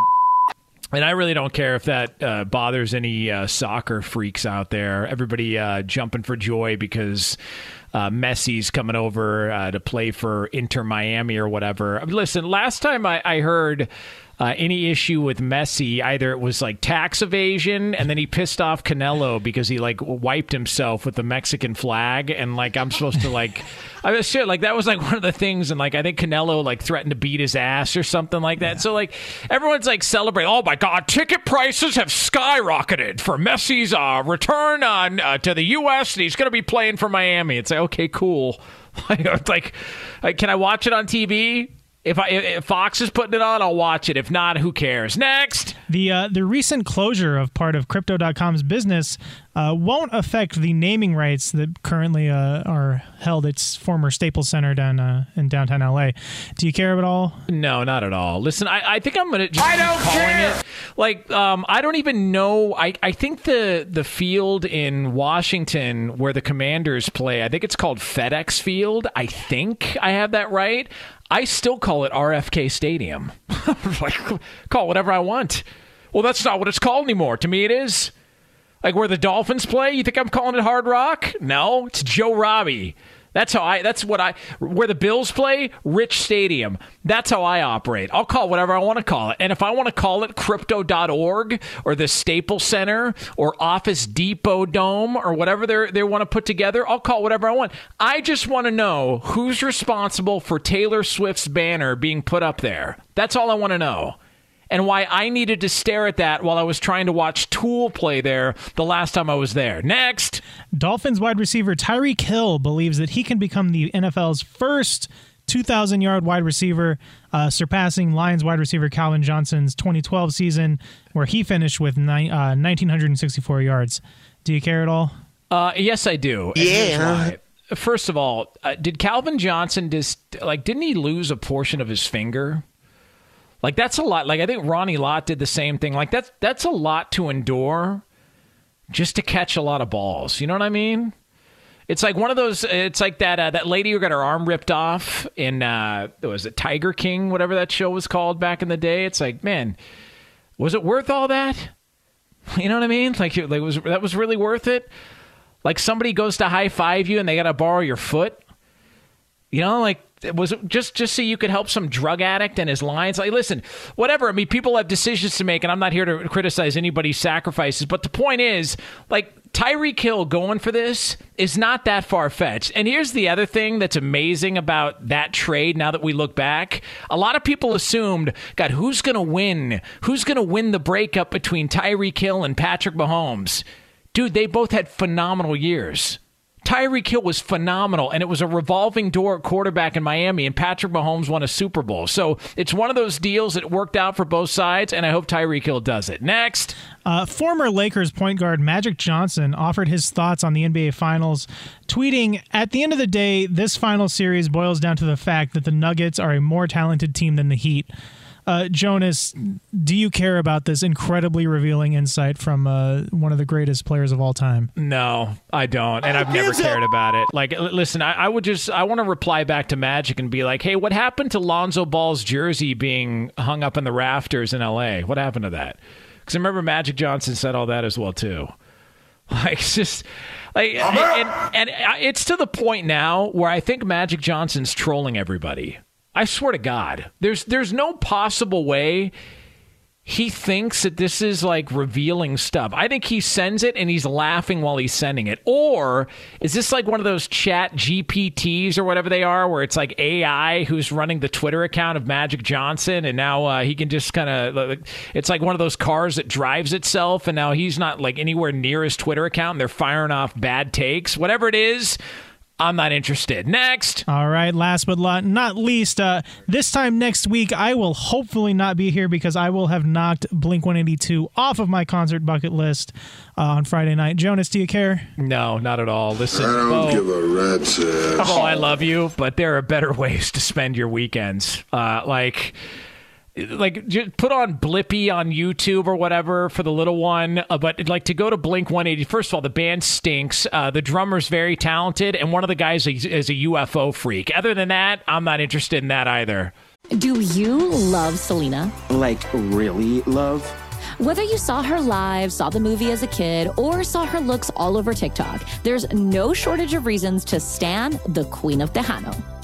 And I really don't care if that uh, bothers any uh, soccer freaks out there. Everybody uh, jumping for joy because uh, Messi's coming over uh, to play for Inter Miami or whatever. Listen, last time I, I heard. Uh, any issue with Messi, either it was like tax evasion, and then he pissed off Canelo because he like wiped himself with the Mexican flag, and like I'm supposed to like, I was shit like that was like one of the things, and like I think Canelo like threatened to beat his ass or something like that. So like everyone's like celebrating. Oh my god, ticket prices have skyrocketed for Messi's uh, return on uh, to the U.S. and he's going to be playing for Miami. It's like okay, cool. Like, like, can I watch it on TV? If I if Fox is putting it on, I'll watch it. If not, who cares? Next. The uh, the recent closure of part of Crypto.com's business uh, won't affect the naming rights that currently uh, are held at its former Staples Center down uh, in downtown LA. Do you care at all? No, not at all. Listen, I, I think I'm gonna just I don't calling it. Like, um, I don't even know. I, I think the the field in Washington where the Commanders play, I think it's called FedEx Field. I think I have that right. I still call it RFK Stadium. like, call whatever I want. Well, that's not what it's called anymore. To me, it is. Like where the Dolphins play, you think I'm calling it Hard Rock? No, it's Joe Robbie. That's how I. That's what I. Where the Bills play, Rich Stadium. That's how I operate. I'll call whatever I want to call it, and if I want to call it Crypto.org or the Staples Center or Office Depot Dome or whatever they they want to put together, I'll call whatever I want. I just want to know who's responsible for Taylor Swift's banner being put up there. That's all I want to know and why I needed to stare at that while I was trying to watch Tool play there the last time I was there. Next. Dolphins wide receiver Tyreek Hill believes that he can become the NFL's first 2,000 yard wide receiver, uh, surpassing Lions wide receiver Calvin Johnson's 2012 season, where he finished with nine, uh, 1,964 yards. Do you care at all? Uh, yes, I do. And here's why. First of all, uh, did Calvin Johnson just like didn't he lose a portion of his finger? Like that's a lot. Like I think Ronnie Lott did the same thing. Like that's that's a lot to endure just to catch a lot of balls. You know what I mean? It's like one of those. It's like that uh, that lady who got her arm ripped off in uh, was it Tiger King, whatever that show was called back in the day. It's like, man, was it worth all that? You know what I mean? Like, like was that was really worth it? Like somebody goes to high five you and they got to borrow your foot. You know, like was just just so you could help some drug addict and his lines? Like, listen, whatever. I mean, people have decisions to make, and I'm not here to criticize anybody's sacrifices. But the point is, like Tyreek Hill going for this is not that far fetched. And here's the other thing that's amazing about that trade. Now that we look back, a lot of people assumed, God, who's going to win? Who's going to win the breakup between Tyreek Hill and Patrick Mahomes? Dude, they both had phenomenal years. Tyreek Hill was phenomenal, and it was a revolving door quarterback in Miami, and Patrick Mahomes won a Super Bowl. So it's one of those deals that worked out for both sides, and I hope Tyreek Hill does it. Next. Uh, former Lakers point guard Magic Johnson offered his thoughts on the NBA Finals, tweeting At the end of the day, this final series boils down to the fact that the Nuggets are a more talented team than the Heat. Uh, Jonas, do you care about this incredibly revealing insight from uh, one of the greatest players of all time? No, I don't, and I've never cared about it. Like, l- listen, I, I would just I want to reply back to Magic and be like, hey, what happened to Lonzo Ball's jersey being hung up in the rafters in L.A.? What happened to that? Because I remember Magic Johnson said all that as well too. Like, it's just like, and, and, and it's to the point now where I think Magic Johnson's trolling everybody. I swear to God, there's there's no possible way he thinks that this is like revealing stuff. I think he sends it and he's laughing while he's sending it. Or is this like one of those chat GPTs or whatever they are, where it's like AI who's running the Twitter account of Magic Johnson and now uh, he can just kind of, it's like one of those cars that drives itself and now he's not like anywhere near his Twitter account and they're firing off bad takes. Whatever it is, I'm not interested. Next. All right. Last but not least, uh, this time next week, I will hopefully not be here because I will have knocked Blink 182 off of my concert bucket list uh, on Friday night. Jonas, do you care? No, not at all. Listen, I don't Bo, give a rat's ass. Oh, I love you, but there are better ways to spend your weekends. Uh, like, like just put on Blippi on YouTube or whatever for the little one. Uh, but like to go to Blink 180. First of all, the band stinks. Uh, the drummer's very talented, and one of the guys is, is a UFO freak. Other than that, I'm not interested in that either. Do you love Selena? Like, really love? Whether you saw her live, saw the movie as a kid, or saw her looks all over TikTok, there's no shortage of reasons to stan the Queen of Tejano.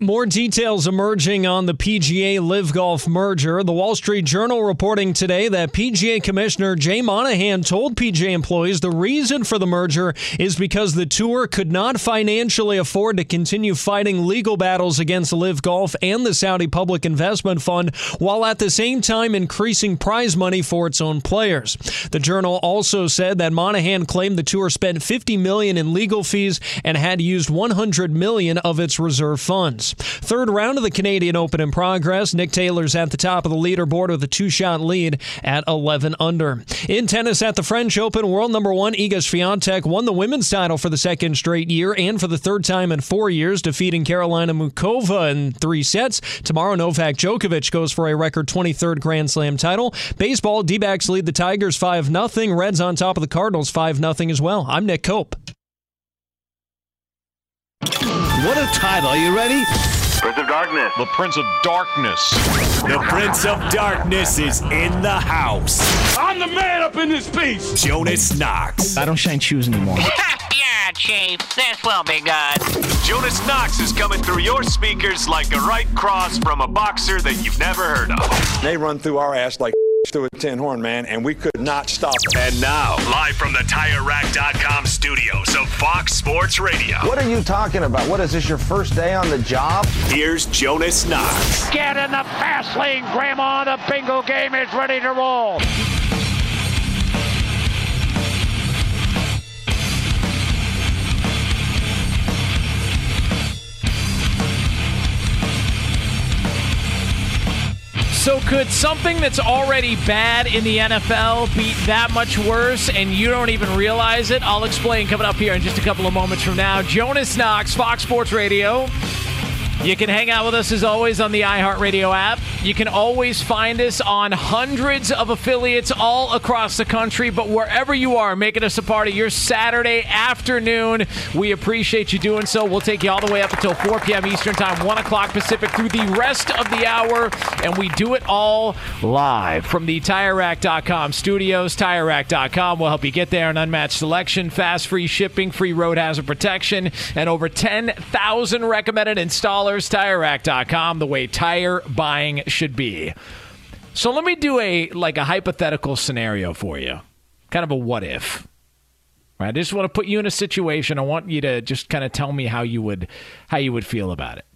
More details emerging on the PGA LIV Golf merger. The Wall Street Journal reporting today that PGA Commissioner Jay Monahan told PGA employees the reason for the merger is because the tour could not financially afford to continue fighting legal battles against LIV Golf and the Saudi Public Investment Fund while at the same time increasing prize money for its own players. The Journal also said that Monahan claimed the tour spent 50 million in legal fees and had used 100 million of its reserve funds. Third round of the Canadian Open in progress. Nick Taylor's at the top of the leaderboard with a two shot lead at 11 under. In tennis at the French Open, world number one Iga Swiatek won the women's title for the second straight year and for the third time in four years, defeating Karolina Muchova in three sets. Tomorrow, Novak Djokovic goes for a record 23rd Grand Slam title. Baseball, D backs lead the Tigers 5 0. Reds on top of the Cardinals 5 0 as well. I'm Nick Cope. What a title. Are you ready? Prince of Darkness. The Prince of Darkness. The Prince of Darkness is in the house. I'm the man up in this piece. Jonas Knox. I don't shine shoes anymore. yeah, Chief. This will be good. Jonas Knox is coming through your speakers like a right cross from a boxer that you've never heard of. They run through our ass like through a tin horn, man, and we could not stop them. And now, live from the TireRack.com studios of Fox Sports Radio. What are you talking about? What is this, your first day on the job? Here's Jonas Knox. Get in the fast lane, Grandma. The bingo game is ready to roll. So could something that's already bad in the NFL be that much worse and you don't even realize it? I'll explain coming up here in just a couple of moments from now. Jonas Knox, Fox Sports Radio. You can hang out with us as always on the iHeartRadio app. You can always find us on hundreds of affiliates all across the country, but wherever you are, making us a part of your Saturday afternoon, we appreciate you doing so. We'll take you all the way up until 4 p.m. Eastern Time, 1 o'clock Pacific through the rest of the hour, and we do it all live from the TireRack.com studios. TireRack.com will help you get there. An unmatched selection, fast free shipping, free road hazard protection, and over 10,000 recommended installers. TireRack.com, the way tire buying should be. So let me do a like a hypothetical scenario for you. Kind of a what if. Right? I just want to put you in a situation. I want you to just kind of tell me how you would how you would feel about it.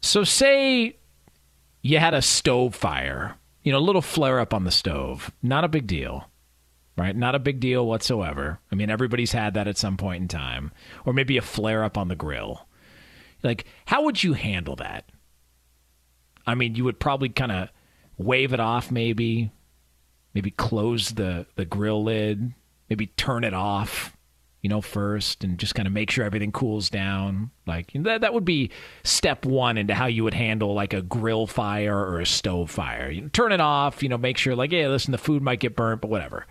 So say you had a stove fire, you know, a little flare up on the stove. Not a big deal. Right? Not a big deal whatsoever. I mean, everybody's had that at some point in time. Or maybe a flare up on the grill. Like, how would you handle that? I mean, you would probably kind of wave it off, maybe, maybe close the the grill lid, maybe turn it off, you know, first, and just kind of make sure everything cools down. Like that that would be step one into how you would handle like a grill fire or a stove fire. You turn it off, you know, make sure like, yeah, listen, the food might get burnt, but whatever.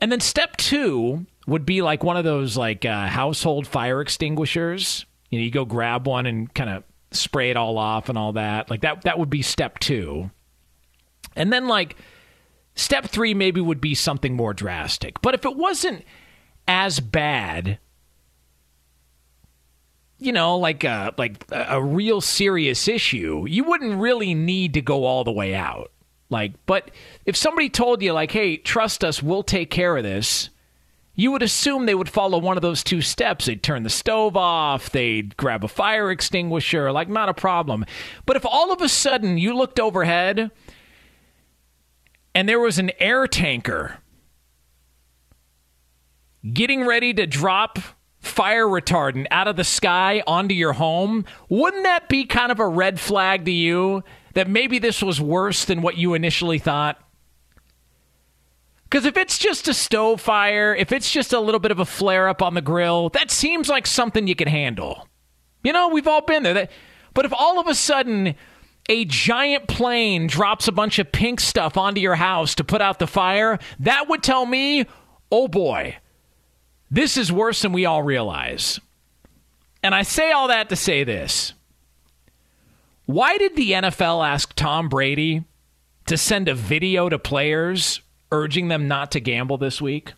And then step two would be like one of those like uh, household fire extinguishers. You know, you go grab one and kind of spray it all off and all that. Like that that would be step 2. And then like step 3 maybe would be something more drastic. But if it wasn't as bad, you know, like a like a real serious issue, you wouldn't really need to go all the way out. Like, but if somebody told you like, "Hey, trust us, we'll take care of this." You would assume they would follow one of those two steps. They'd turn the stove off, they'd grab a fire extinguisher, like, not a problem. But if all of a sudden you looked overhead and there was an air tanker getting ready to drop fire retardant out of the sky onto your home, wouldn't that be kind of a red flag to you that maybe this was worse than what you initially thought? Because if it's just a stove fire, if it's just a little bit of a flare up on the grill, that seems like something you can handle. You know, we've all been there. But if all of a sudden a giant plane drops a bunch of pink stuff onto your house to put out the fire, that would tell me, oh boy, this is worse than we all realize. And I say all that to say this. Why did the NFL ask Tom Brady to send a video to players urging them not to gamble this week?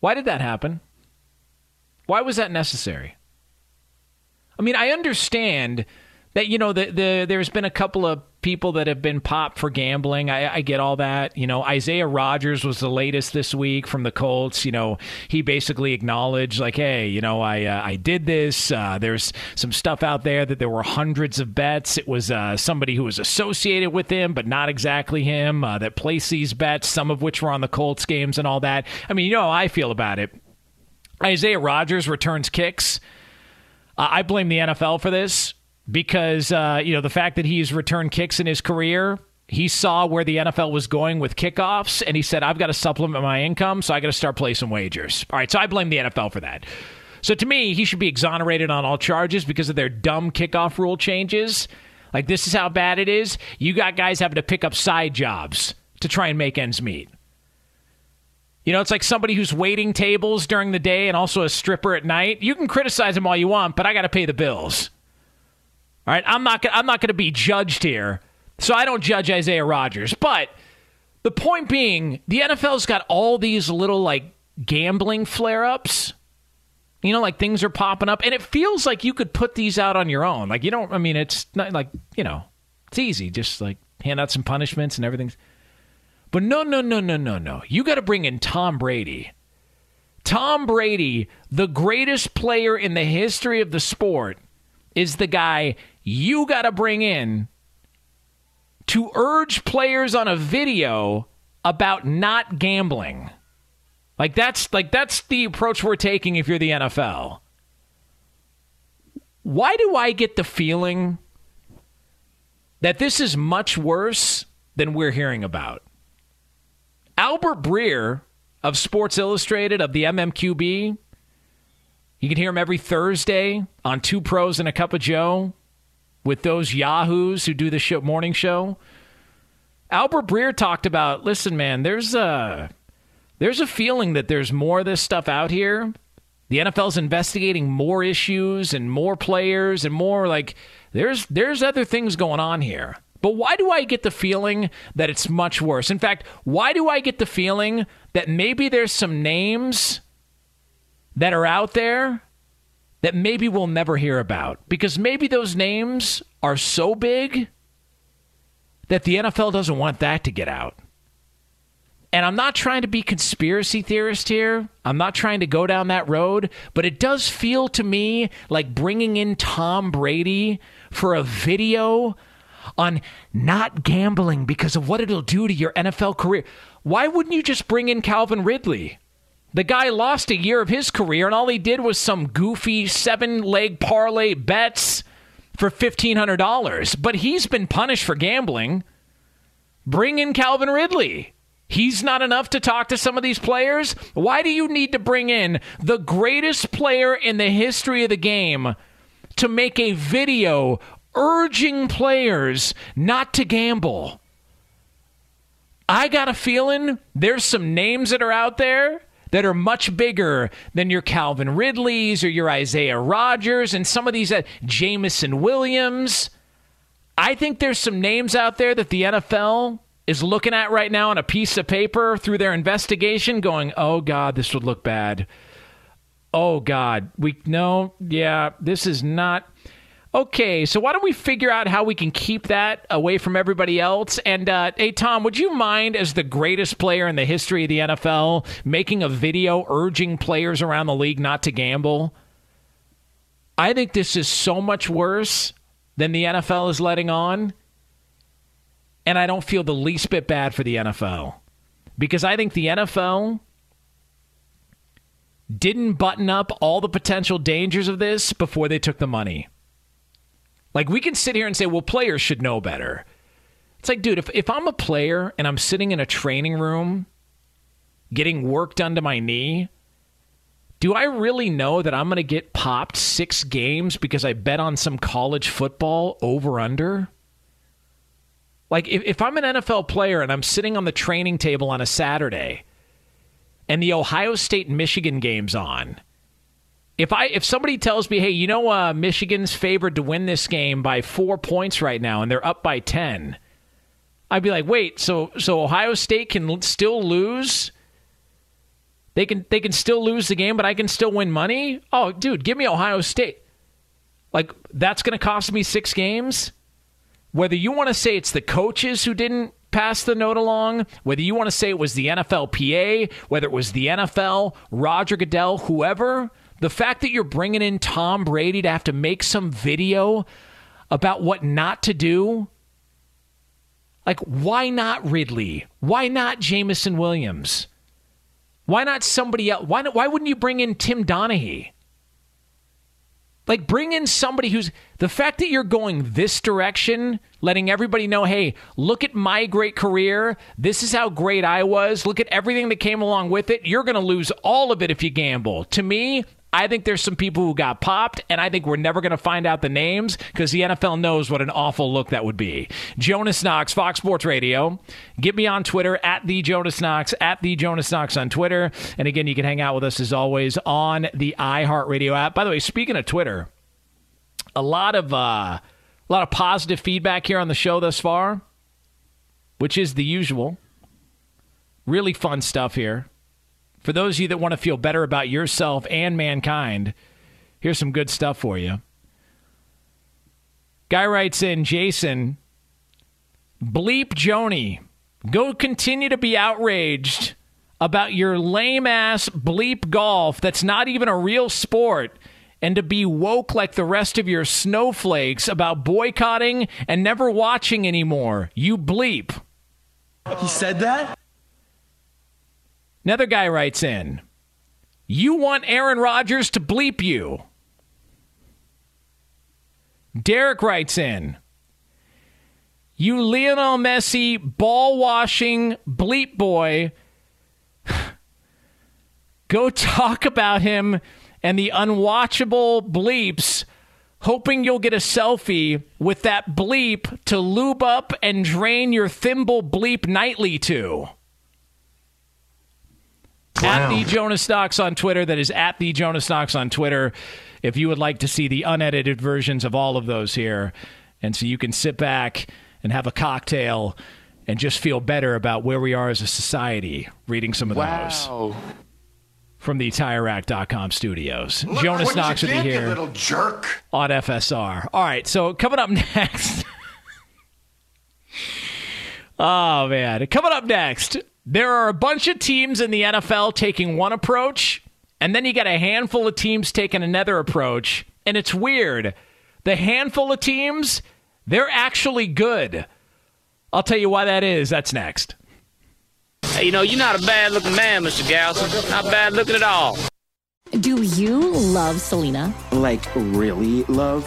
Why did that happen? Why was that necessary? I mean, I understand that you know the, the there's been a couple of people that have been popped for gambling. I, I get all that. You know, Isaiah Rodgers was the latest this week from the Colts. You know, he basically acknowledged like, hey, you know, I uh, I did this. Uh, there's some stuff out there that there were hundreds of bets. It was uh, somebody who was associated with him, but not exactly him uh, that placed these bets. Some of which were on the Colts games and all that. I mean, you know how I feel about it. Isaiah Rodgers returns kicks. I blame the NFL for this because uh, you know the fact that he's returned kicks in his career. He saw where the NFL was going with kickoffs, and he said, "I've got to supplement my income, so I got to start placing wagers." All right, so I blame the NFL for that. So to me, he should be exonerated on all charges because of their dumb kickoff rule changes. Like this is how bad it is. You got guys having to pick up side jobs to try and make ends meet. You know, it's like somebody who's waiting tables during the day and also a stripper at night. You can criticize them all you want, but I got to pay the bills. All right, I'm not I'm not going to be judged here, so I don't judge Isaiah Rodgers. But the point being, the NFL's got all these little like gambling flare ups. You know, like things are popping up, and it feels like you could put these out on your own. Like you don't. I mean, it's not like you know, it's easy. Just like hand out some punishments and everything. But no, no, no, no, no, no. You got to bring in Tom Brady. Tom Brady, the greatest player in the history of the sport, is the guy you got to bring in to urge players on a video about not gambling. Like that's like that's the approach we're taking if you're the NFL. Why do I get the feeling that this is much worse than we're hearing about? Albert Breer of Sports Illustrated of the MMQB, you can hear him every Thursday on Two Pros and a Cup of Joe with those yahoos who do the show, morning show. Albert Breer talked about, listen, man, there's a there's a feeling that there's more of this stuff out here. The NFL's investigating more issues and more players and more like there's there's other things going on here. But why do I get the feeling that it's much worse? In fact, why do I get the feeling that maybe there's some names that are out there that maybe we'll never hear about because maybe those names are so big that the NFL doesn't want that to get out. And I'm not trying to be conspiracy theorist here. I'm not trying to go down that road, but it does feel to me like bringing in Tom Brady for a video on not gambling because of what it'll do to your NFL career. Why wouldn't you just bring in Calvin Ridley? The guy lost a year of his career, and all he did was some goofy seven leg parlay bets for $1,500. But he's been punished for gambling. Bring in Calvin Ridley. He's not enough to talk to some of these players. Why do you need to bring in the greatest player in the history of the game to make a video urging players not to gamble? I got a feeling there's some names that are out there that are much bigger than your Calvin Ridleys or your Isaiah Rodgers and some of these uh, Jameson Williams. I think there's some names out there that the NFL is looking at right now on a piece of paper through their investigation going, "Oh god, this would look bad." Oh god, we no, yeah, this is not Okay, so why don't we figure out how we can keep that away from everybody else? And uh, hey, Tom, would you mind, as the greatest player in the history of the NFL, making a video urging players around the league not to gamble? I think this is so much worse than the NFL is letting on. And I don't feel the least bit bad for the NFL because I think the NFL didn't button up all the potential dangers of this before they took the money. Like we can sit here and say, well, players should know better. It's like, dude, if, if I'm a player and I'm sitting in a training room getting work done to my knee, do I really know that I'm going to get popped six games because I bet on some college football over under? Like, if, if I'm an NFL player and I'm sitting on the training table on a Saturday and the Ohio State Michigan game's on, if I if somebody tells me, hey, you know, uh, Michigan's favored to win this game by four points right now, and they're up by ten, I'd be like, wait, so so Ohio State can still lose? They can they can still lose the game, but I can still win money. Oh, dude, give me Ohio State. Like, that's going to cost me six games? Whether you want to say it's the coaches who didn't pass the note along, whether you want to say it was the NFLPA, whether it was the NFL, Roger Goodell, whoever, the fact that you're bringing in Tom Brady to have to make some video about what not to do, like, why not Ridley? Why not Jameson Williams? Why not somebody else? Why, why wouldn't you bring in Tim Donaghy? Like, bring in somebody who's the fact that you're going this direction, letting everybody know, hey, look at my great career. This is how great I was. Look at everything that came along with it. You're going to lose all of it if you gamble. To me, I think there's some people who got popped, and I think we're never going to find out the names because the NFL knows what an awful look that would be. Jonas Knox, Fox Sports Radio. Get me on Twitter at the Jonas Knox, at the Jonas Knox on Twitter. And again, you can hang out with us as always on the iHeartRadio app. By the way, speaking of Twitter, a lot of uh, a lot of positive feedback here on the show thus far, which is the usual. Really fun stuff here. For those of you that want to feel better about yourself and mankind, here's some good stuff for you. Guy writes in Jason, bleep Joni, go continue to be outraged about your lame ass bleep golf that's not even a real sport and to be woke like the rest of your snowflakes about boycotting and never watching anymore. You bleep. He said that? Another guy writes in, You want Aaron Rodgers to bleep you. Derek writes in, You Lionel Messi ball washing bleep boy. Go talk about him and the unwatchable bleeps, hoping you'll get a selfie with that bleep to lube up and drain your thimble bleep nightly to. At the Jonas Knox on Twitter. That is at the Jonas Knox on Twitter. If you would like to see the unedited versions of all of those here, and so you can sit back and have a cocktail and just feel better about where we are as a society reading some of Wow. those from the TireRack.com studios. Look Jonas what Knox you will be did, you here little jerk. on FSR. All right, so coming up next. oh, man. Coming up next, there are a bunch of teams in the NFL taking one approach, and then you got a handful of teams taking another approach. And it's weird. The handful of teams, they're actually good. I'll tell you why that is. That's next. Hey, you know, you're not a bad looking man, Mr. Galson. Not bad looking at all. Do you love Selena? Like, really love?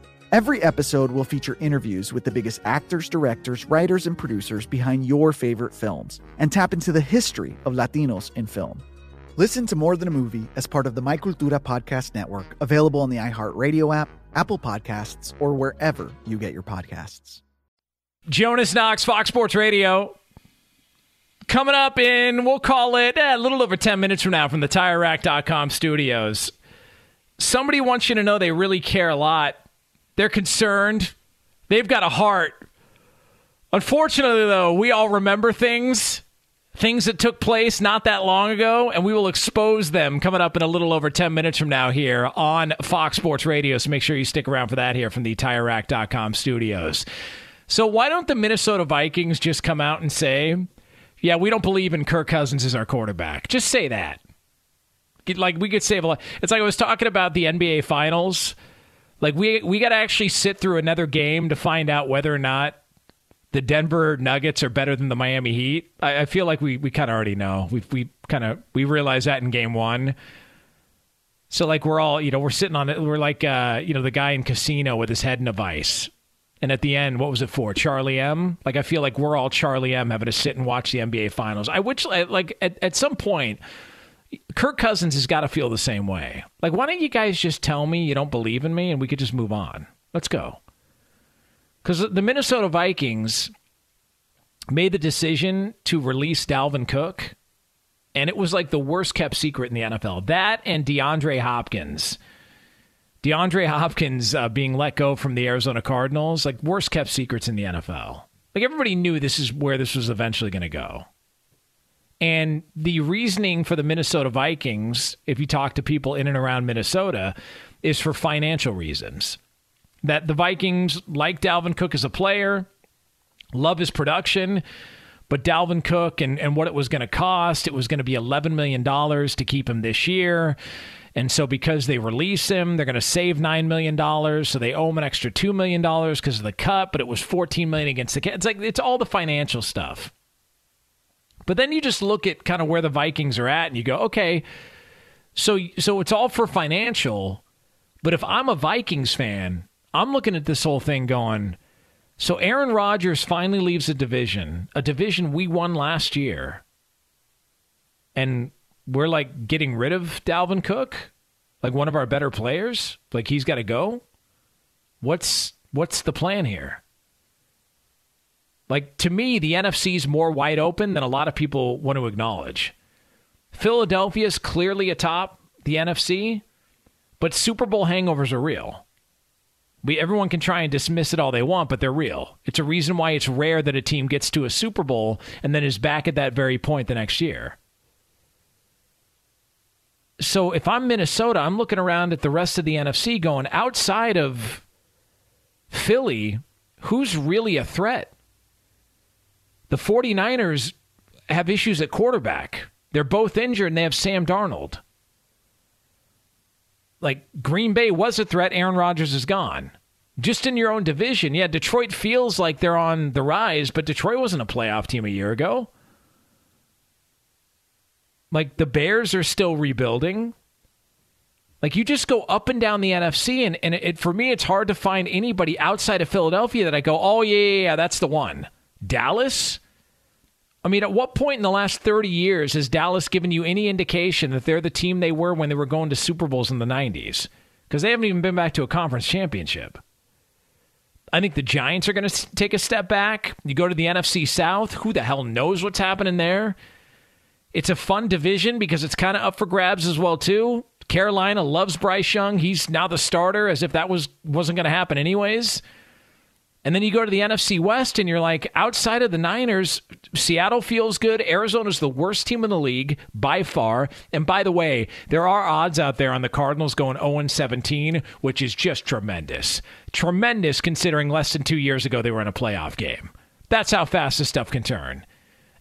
Every episode will feature interviews with the biggest actors, directors, writers, and producers behind your favorite films and tap into the history of Latinos in film. Listen to More Than a Movie as part of the My Cultura Podcast Network, available on the iHeartRadio app, Apple Podcasts, or wherever you get your podcasts. Jonas Knox, Fox Sports Radio. Coming up in, we'll call it eh, a little over 10 minutes from now from the TireRack.com studios. Somebody wants you to know they really care a lot they're concerned. They've got a heart. Unfortunately, though, we all remember things, things that took place not that long ago, and we will expose them coming up in a little over 10 minutes from now here on Fox Sports Radio. So make sure you stick around for that here from the TireRack.com studios. So, why don't the Minnesota Vikings just come out and say, yeah, we don't believe in Kirk Cousins as our quarterback? Just say that. Like, we could save a lot. It's like I was talking about the NBA Finals like we we got to actually sit through another game to find out whether or not the Denver Nuggets are better than the Miami Heat. I, I feel like we we kind of already know. We we kind of we realized that in game one. So like we're all you know we're sitting on it. We're like uh, you know the guy in Casino with his head in a vice. And at the end, what was it for? Charlie M. Like I feel like we're all Charlie M. having to sit and watch the NBA Finals. I wish like at, at some point Kirk Cousins has got to feel the same way. Like, why don't you guys just tell me you don't believe in me and we could just move on? Let's go. Because the Minnesota Vikings made the decision to release Dalvin Cook, and it was like the worst kept secret in the NFL. That and DeAndre Hopkins. DeAndre Hopkins uh, being let go from the Arizona Cardinals, like worst kept secrets in the NFL. Like everybody knew this is where this was eventually going to go. And the reasoning for the Minnesota Vikings, if you talk to people in and around Minnesota, is for financial reasons. That the Vikings like Dalvin Cook as a player, love his production, but Dalvin Cook and, and what it was going to cost, it was going to be $11 million to keep him this year. And so because they release him, they're going to save $9 million. So they owe him an extra $2 million because of the cut, but it was 14 million against the cat. It's like, it's all the financial stuff. But then you just look at kind of where the Vikings are at and you go, okay, so so it's all for financial, but if I'm a Vikings fan, I'm looking at this whole thing going, so Aaron Rodgers finally leaves a division, a division we won last year. And we're like getting rid of Dalvin Cook, like one of our better players, like he's got to go. What's what's the plan here? Like to me, the NFC is more wide open than a lot of people want to acknowledge. Philadelphia is clearly atop the NFC, but Super Bowl hangovers are real. We everyone can try and dismiss it all they want, but they're real. It's a reason why it's rare that a team gets to a Super Bowl and then is back at that very point the next year. So if I'm Minnesota, I'm looking around at the rest of the NFC going outside of Philly, who's really a threat? The 49ers have issues at quarterback. They're both injured and they have Sam Darnold. Like Green Bay was a threat, Aaron Rodgers is gone. Just in your own division, yeah, Detroit feels like they're on the rise, but Detroit wasn't a playoff team a year ago. Like the Bears are still rebuilding. Like you just go up and down the NFC, and, and it, for me, it's hard to find anybody outside of Philadelphia that I go, oh, yeah, yeah, yeah that's the one. Dallas? I mean, at what point in the last 30 years has Dallas given you any indication that they're the team they were when they were going to Super Bowls in the 90s? Because they haven't even been back to a conference championship. I think the Giants are going to take a step back. You go to the NFC South, who the hell knows what's happening there? It's a fun division because it's kind of up for grabs as well too. Carolina loves Bryce Young. He's now the starter as if that was wasn't going to happen anyways. And then you go to the NFC West and you're like, outside of the Niners, Seattle feels good. Arizona's the worst team in the league by far. And by the way, there are odds out there on the Cardinals going 0 17, which is just tremendous. Tremendous considering less than two years ago they were in a playoff game. That's how fast this stuff can turn.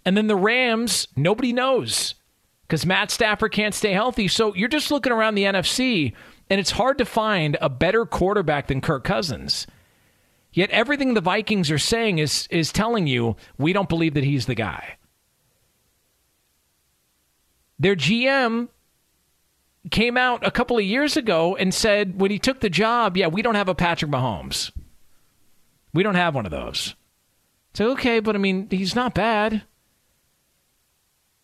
And then the Rams, nobody knows because Matt Stafford can't stay healthy. So you're just looking around the NFC, and it's hard to find a better quarterback than Kirk Cousins. Yet everything the Vikings are saying is is telling you we don't believe that he's the guy. Their GM came out a couple of years ago and said when he took the job, yeah, we don't have a Patrick Mahomes. We don't have one of those. So okay, but I mean, he's not bad.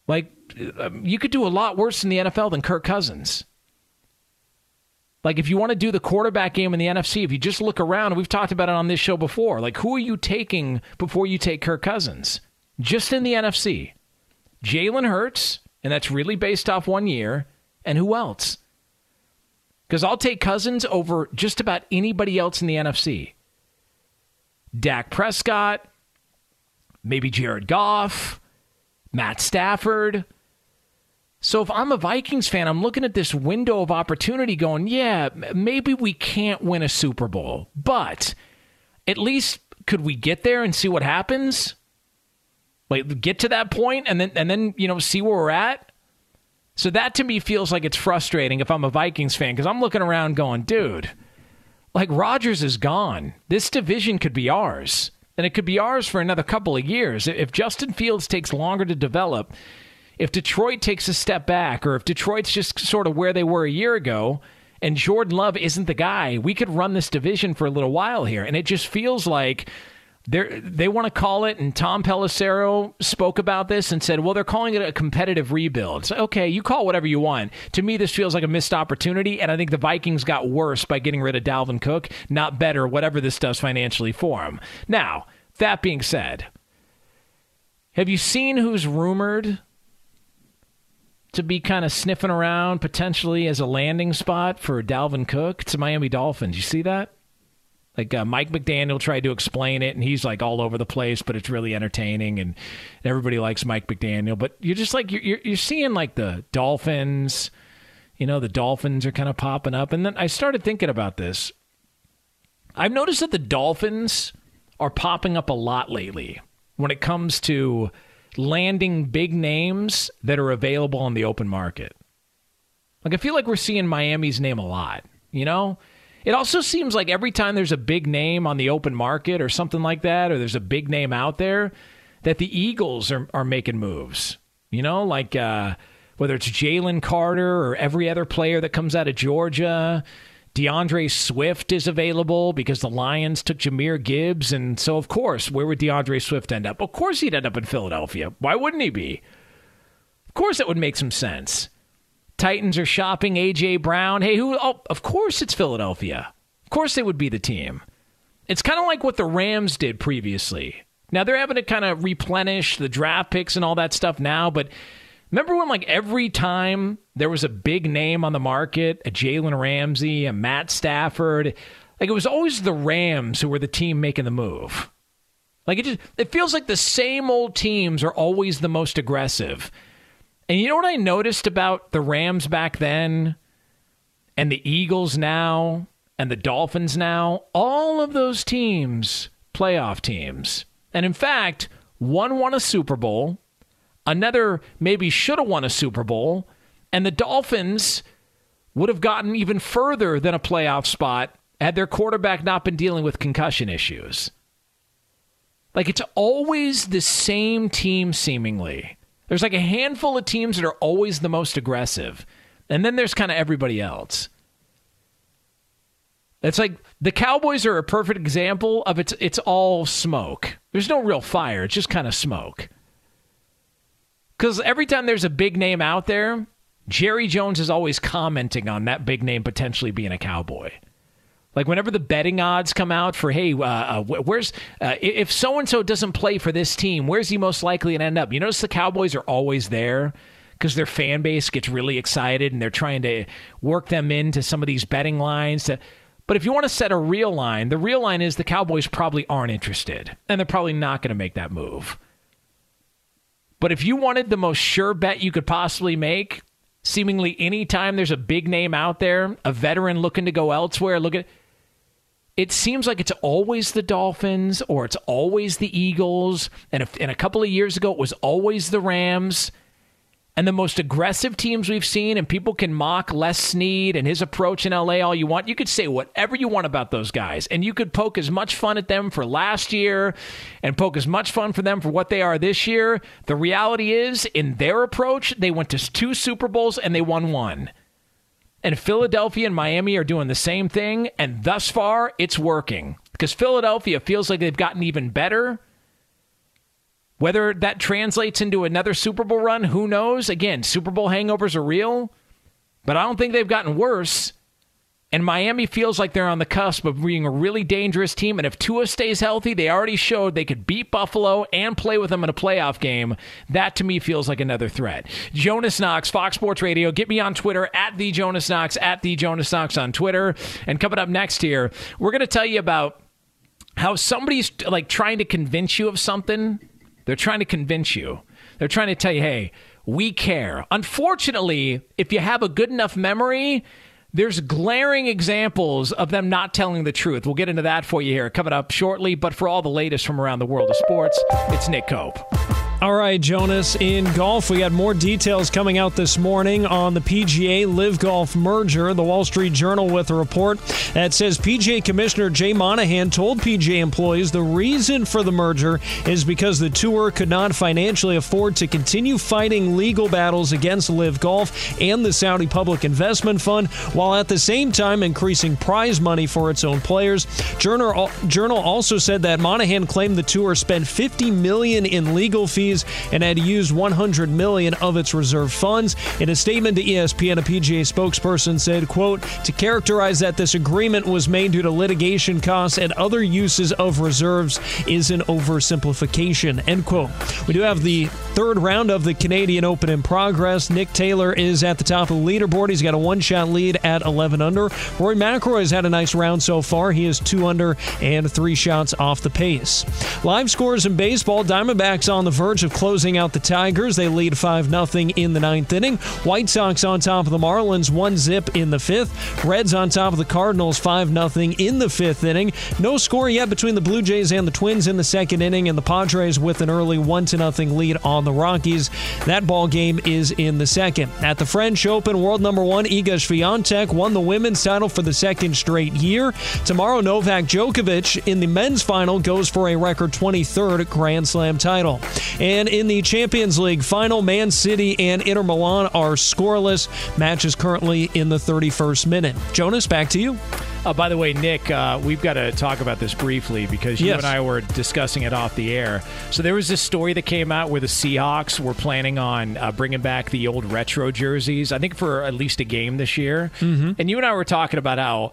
Like um, you could do a lot worse in the NFL than Kirk Cousins. Like if you want to do the quarterback game in the NFC, if you just look around, we've talked about it on this show before, like who are you taking before you take Kirk Cousins? Just in the NFC. Jalen Hurts, and that's really based off one year, and who else? Because I'll take Cousins over just about anybody else in the NFC. Dak Prescott, maybe Jared Goff, Matt Stafford. So if I'm a Vikings fan, I'm looking at this window of opportunity going, yeah, maybe we can't win a Super Bowl, but at least could we get there and see what happens? Like get to that point and then and then, you know, see where we're at? So that to me feels like it's frustrating if I'm a Vikings fan because I'm looking around going, dude, like Rodgers is gone. This division could be ours. And it could be ours for another couple of years. If Justin Fields takes longer to develop, if Detroit takes a step back, or if Detroit's just sort of where they were a year ago, and Jordan Love isn't the guy, we could run this division for a little while here. And it just feels like they they want to call it, and Tom Pelissero spoke about this and said, well, they're calling it a competitive rebuild. So, okay, you call whatever you want. To me, this feels like a missed opportunity, and I think the Vikings got worse by getting rid of Dalvin Cook, not better, whatever this does financially for them. Now, that being said, have you seen who's rumored to be kind of sniffing around potentially as a landing spot for Dalvin Cook? to Miami Dolphins. You see that? Like uh, Mike McDaniel tried to explain it, and he's like all over the place, but it's really entertaining, and everybody likes Mike McDaniel. But you're just like you're you're seeing like the Dolphins, you know, the Dolphins are kind of popping up, and then I started thinking about this. I've noticed that the Dolphins are popping up a lot lately when it comes to landing big names that are available on the open market. Like I feel like we're seeing Miami's name a lot, you know? It also seems like every time there's a big name on the open market or something like that, or there's a big name out there, that the Eagles are, are making moves. You know, like uh, whether it's Jalen Carter or every other player that comes out of Georgia. D'Andre Swift is available because the Lions took Jahmyr Gibbs. And so, of course, where would D'Andre Swift end up? Of course, he'd end up in Philadelphia. Why wouldn't he be? Of course, that would make some sense. Titans are shopping AJ Brown. Hey, who? Oh, of course it's Philadelphia. Of course they would be the team. It's kind of like what the Rams did previously. Now they're having to kind of replenish the draft picks and all that stuff now, but remember when like every time there was a big name on the market, a Jalen Ramsey, a Matt Stafford, like it was always the Rams who were the team making the move. Like it just it feels like the same old teams are always the most aggressive. And you know what I noticed about the Rams back then and the Eagles now and the Dolphins now? All of those teams, playoff teams. And in fact, one won a Super Bowl, another maybe should have won a Super Bowl, and the Dolphins would have gotten even further than a playoff spot had their quarterback not been dealing with concussion issues. Like it's always the same team, seemingly. There's like a handful of teams that are always the most aggressive. And then there's kind of everybody else. It's like the Cowboys are a perfect example of it's it's all smoke. There's no real fire, it's just kind of smoke. Cuz every time there's a big name out there, Jerry Jones is always commenting on that big name potentially being a Cowboy. Like whenever the betting odds come out for, hey, uh, uh, where's uh, if so and so doesn't play for this team, where's he most likely to end up? You notice the Cowboys are always there because their fan base gets really excited and they're trying to work them into some of these betting lines. To, but if you want to set a real line, the real line is the Cowboys probably aren't interested and they're probably not going to make that move. But if you wanted the most sure bet you could possibly make, seemingly anytime there's a big name out there, a veteran looking to go elsewhere, look at it seems like it's always the Dolphins or it's always the Eagles. And, if, and a couple of years ago, it was always the Rams. And the most aggressive teams we've seen, and people can mock Les Snead and his approach in LA all you want. You could say whatever you want about those guys, and you could poke as much fun at them for last year and poke as much fun for them for what they are this year. The reality is, in their approach, they went to two Super Bowls and they won one. And Philadelphia and Miami are doing the same thing, and thus far, it's working because Philadelphia feels like they've gotten even better whether that translates into another Super Bowl run, who knows? Again, Super Bowl hangovers are real, but I don't think they've gotten worse. And Miami feels like they're on the cusp of being a really dangerous team. And if Tua stays healthy, they already showed they could beat Buffalo and play with them in a playoff game. That to me feels like another threat. Jonas Knox, Fox Sports Radio. Get me on Twitter at the Jonas Knox, at the Jonas Knox on Twitter. And coming up next here, we're going to tell you about how somebody's like trying to convince you of something they're trying to convince you. They're trying to tell you, hey, we care. Unfortunately, if you have a good enough memory, there's glaring examples of them not telling the truth. We'll get into that for you here coming up shortly. But for all the latest from around the world of sports, it's Nick Cope. All right, Jonas, in golf, we got more details coming out this morning on the PGA LIV Golf merger. The Wall Street Journal with a report that says PGA Commissioner Jay Monahan told PGA employees the reason for the merger is because the tour could not financially afford to continue fighting legal battles against LIV Golf and the Saudi Public Investment Fund, while at the same time increasing prize money for its own players. Journal, Journal also said that Monahan claimed the tour spent 50 million in legal fees and had used 100 million of its reserve funds. In a statement to ESPN, a PGA spokesperson said, quote, to characterize that this agreement was made due to litigation costs and other uses of reserves is an oversimplification, end quote. We do have the third round of the Canadian Open in progress. Nick Taylor is at the top of the leaderboard. He's got a one-shot lead at 11 under. McIlroy has had a nice round so far. He is two under and three shots off the pace. Live scores in baseball, Diamondbacks on the verge of closing out the Tigers. They lead 5 0 in the ninth inning. White Sox on top of the Marlins, 1 zip in the fifth. Reds on top of the Cardinals, 5 0 in the fifth inning. No score yet between the Blue Jays and the Twins in the second inning, and the Padres with an early 1 0 lead on the Rockies. That ball game is in the second. At the French Open, world number one, Iga Swiatek won the women's title for the second straight year. Tomorrow, Novak Djokovic in the men's final goes for a record 23rd Grand Slam title. And in the Champions League final, Man City and Inter Milan are scoreless. Match is currently in the 31st minute. Jonas, back to you. Uh, by the way, Nick, uh, we've got to talk about this briefly because you Yes. and I were discussing it off the air. So there was this story that came out where the Seahawks were planning on uh, bringing back the old retro jerseys. I think for at least a game this year. Mm-hmm. And you and I were talking about how.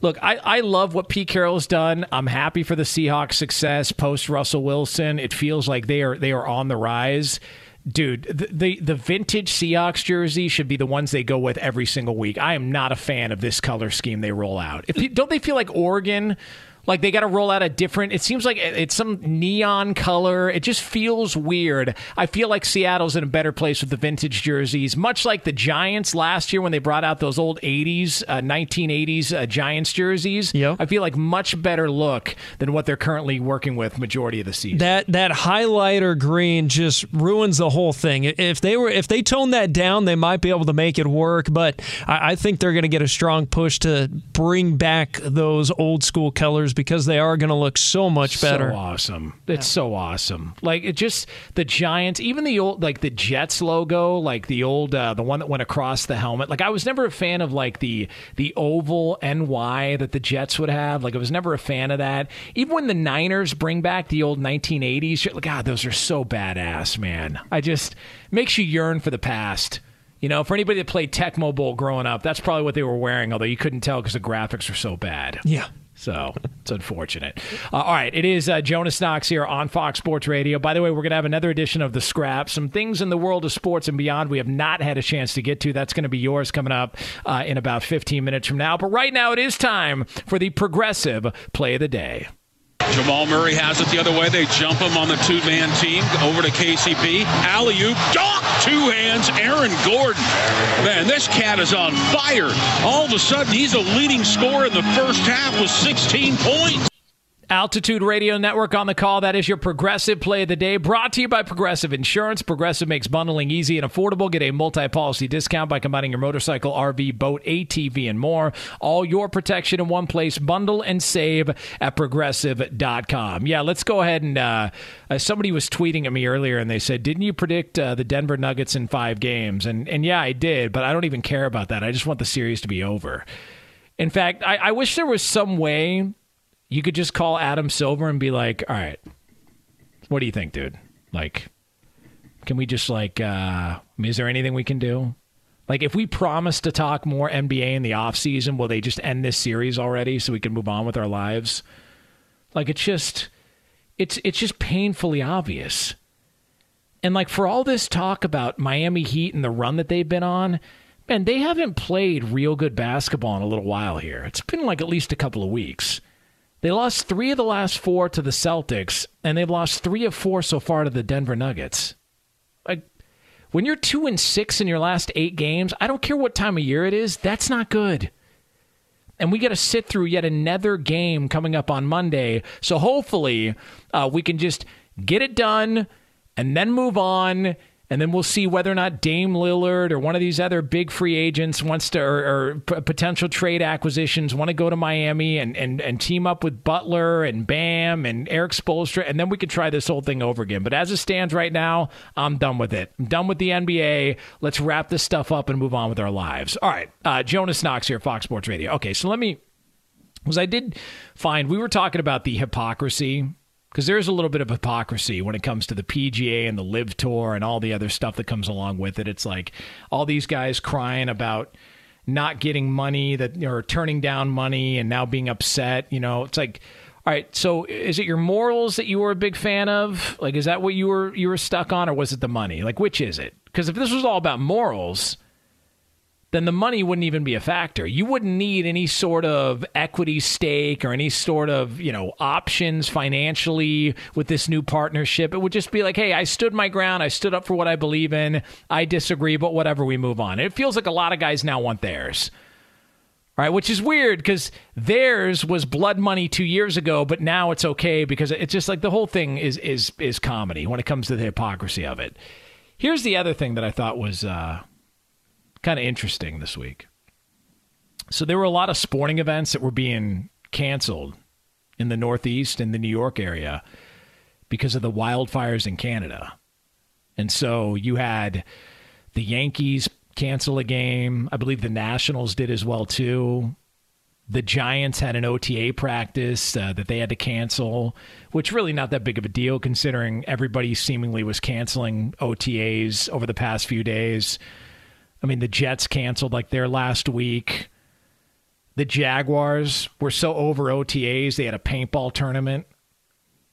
Look, I, I love what Pete Carroll's done. I'm happy for the Seahawks' success post Russell Wilson. It feels like they are they are on the rise. Dude, the, the the vintage Seahawks jersey should be the ones they go with every single week. I am not a fan of this color scheme they roll out. If don't they feel like Oregon like they got to roll out a different it seems like it's some neon color. It just feels weird. I feel like seattle's in a better place with the vintage jerseys. Much like the giants last year when they brought out those old 80s uh, 1980s uh, giants jerseys. I feel like much better look than what they're currently working with majority of the season. That that highlighter green just ruins the whole thing. If they were if they tone that down, they might be able to make it work. But I, I think they're going to get a strong push to bring back those old school colors because they are going to look so much better. So awesome. It's so awesome. Like it just the Giants, even the old like the Jets logo, like the old uh, the one that went across the helmet. Like I was never a fan of like the the oval NY that the Jets would have. Like I was never a fan of that. Even when the Niners bring back the old 1980s, like God, those are so badass, man. I just makes you yearn for the past. You know, for anybody that played Tecmo Bowl growing up, that's probably what they were wearing, although you couldn't tell because the graphics were so bad. Yeah. So it's unfortunate. Uh, all right, it is uh, Jonas Knox here on Fox Sports Radio. By the way, we're going to have another edition of The Scrap. Some things in the world of sports and beyond we have not had a chance to get to. That's going to be yours coming up uh, in about 15 minutes from now. But right now, it is time for the progressive play of the day. Jamal Murray has it the other way. They jump him on the two man team over to KCP. Alley oop, dunk, two hands. Aaron Gordon. Man, this cat is on fire. All of a sudden, he's a leading scorer in the first half with 16 points. Altitude Radio Network on the call. That is your progressive play of the day. Brought to you by Progressive Insurance. Progressive makes bundling easy and affordable. Get a multi policy discount by combining your motorcycle, RV, boat, ATV, and more. All your protection in one place. Bundle and save at progressive.com. Yeah, let's go ahead and. Uh, uh, somebody was tweeting at me earlier and they said, Didn't you predict uh, the Denver Nuggets in five games? And, and yeah, I did, but I don't even care about that. I just want the series to be over. In fact, I, I wish there was some way you could just call Adam Silver and be like, "All right, what do you think, dude? Like, can we just like, uh, is there anything we can do? Like, if we promise to talk more NBA in the off season, will they just end this series already so we can move on with our lives? Like, it's just, it's it's just painfully obvious. And like for all this talk about Miami Heat and the run that they've been on, man, they haven't played real good basketball in a little while here. It's been like at least a couple of weeks. They lost three of the last four to the Celtics, and they've lost three of four so far to the Denver Nuggets. Like, when you're two and six in your last eight games, I don't care what time of year it is, that's not good. And we got to sit through yet another game coming up on Monday. So hopefully, uh, we can just get it done and then move on and then we'll see whether or not Dame Lillard or one of these other big free agents wants to, or, or p- potential trade acquisitions want to go to Miami and, and, and team up with Butler and Bam and Erik Spoelstra, and then we could try this whole thing over again. But as it stands right now, I'm done with it. I'm done with the NBA. Let's wrap this stuff up and move on with our lives. All right, uh, Jonas Knox here, Fox Sports Radio. Okay, so let me, because I did find we were talking about the hypocrisy because there's a little bit of hypocrisy when it comes to the PGA and the LIV Tour and all the other stuff that comes along with it. It's like all these guys crying about not getting money that or turning down money and now being upset. You know, it's like, all right. So is it your morals that you were a big fan of? Like, is that what you were you were stuck on, or was it the money? Like, which is it? Because if this was all about morals then the money wouldn't even be a factor. You wouldn't need any sort of equity stake or any sort of, you know, options financially with this new partnership. It would just be like, hey, I stood my ground. I stood up for what I believe in. I disagree, but whatever, we move on. It feels like a lot of guys now want theirs. Right, which is weird because theirs was blood money two years ago, but now it's okay because it's just like the whole thing is is is comedy when it comes to the hypocrisy of it. Here's the other thing that I thought was uh, kind of interesting this week. So there were a lot of sporting events that were being canceled in the Northeast and the New York area because of the wildfires in Canada. And so you had the Yankees cancel a game. I believe the Nationals did as well too. The Giants had an OTA practice uh, that they had to cancel, which really not that big of a deal considering everybody seemingly was canceling OTAs over the past few days. I mean, the Jets canceled like their last week. The Jaguars were so over OTAs, they had a paintball tournament.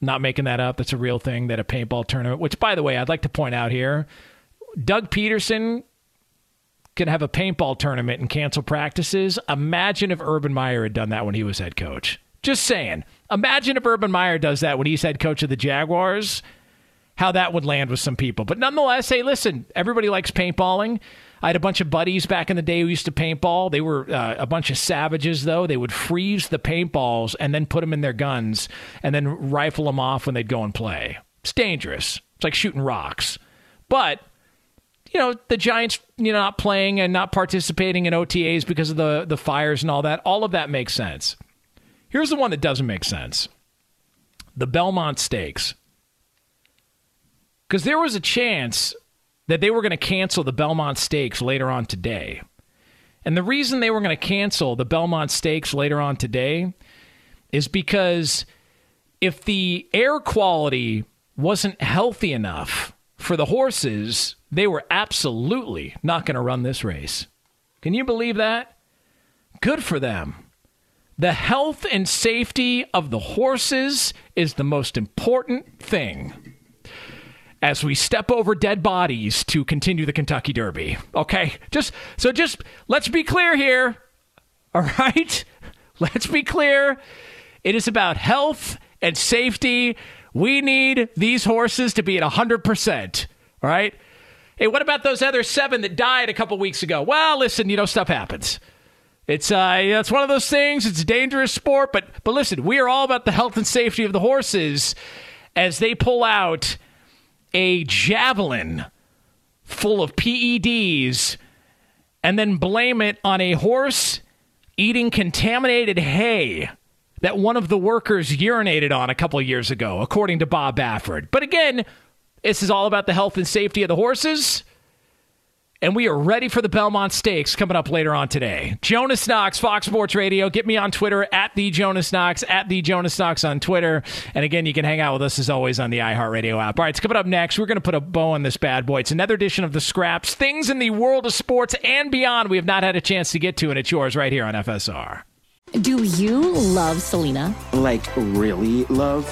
Not making that up. That's a real thing. That a paintball tournament, which, by the way, I'd like to point out here Doug Pederson can have a paintball tournament and cancel practices. Imagine if Urban Meyer had done that when he was head coach. Just saying. Imagine if Urban Meyer does that when he's head coach of the Jaguars, how that would land with some people. But nonetheless, hey, listen, everybody likes paintballing. I had a bunch of buddies back in the day who used to paintball. They were uh, a bunch of savages, though. They would freeze the paintballs and then put them in their guns and then rifle them off when they'd go and play. It's dangerous. It's like shooting rocks. But you know the Giants, you know, not playing and not participating in OTAs because of the the fires and all that. All of that makes sense. Here's the one that doesn't make sense: the Belmont Stakes, because there was a chance that they were going to cancel the Belmont Stakes later on today. And the reason they were going to cancel the Belmont Stakes later on today is because if the air quality wasn't healthy enough for the horses, they were absolutely not going to run this race. Can you believe that? Good for them. The health and safety of the horses is the most important thing as we step over dead bodies to continue the Kentucky Derby. Okay? Just so just let's be clear here. All right? Let's be clear. It is about health and safety. We need these horses to be at 100%. All right? Hey, what about those other seven that died a couple weeks ago? Well, listen, you know, stuff happens. It's uh, it's one of those things. It's a dangerous sport, but but listen, we are all about the health and safety of the horses as they pull out a javelin full of PEDs and then blame it on a horse eating contaminated hay that one of the workers urinated on a couple years ago, according to Bob Baffert. But again, this is all about the health and safety of the horses. And we are ready for the Belmont Stakes coming up later on today. Jonas Knox, Fox Sports Radio. Get me on Twitter at the Jonas Knox, at the Jonas Knox on Twitter. And again, you can hang out with us as always on the iHeartRadio app. All right, it's coming up next. We're going to put a bow on this bad boy. It's another edition of the Scraps, things in the world of sports and beyond we have not had a chance to get to, and it's yours right here on FSR. Do you love Selena? Like, really love?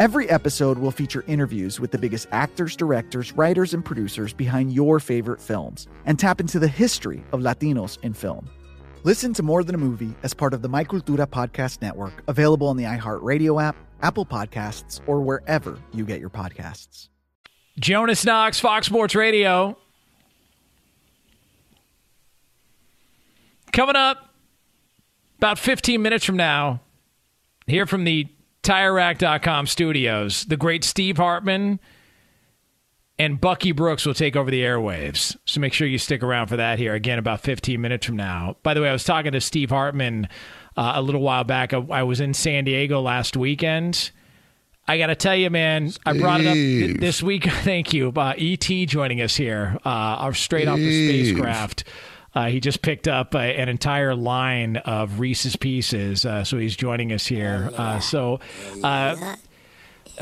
Every episode will feature interviews with the biggest actors, directors, writers, and producers behind your favorite films and tap into the history of Latinos in film. Listen to More Than a Movie as part of the My Cultura Podcast Network, available on the iHeartRadio app, Apple Podcasts, or wherever you get your podcasts. Jonas Knox, Fox Sports Radio. Coming up about 15 minutes from now, hear from the TireRack.com studios, the great Steve Hartman and Bucky Brooks will take over the airwaves. So make sure you stick around for that here again about 15 minutes from now. By the way, I was talking to Steve Hartman uh, a little while back. I, I was in San Diego last weekend. I got to tell you, man, I brought it up th- this week. Thank you. Uh, ET joining us here, uh, our straight off the spacecraft. Uh, he just picked up uh, an entire line of Reese's Pieces, uh, so he's joining us here. Uh, so, uh, uh,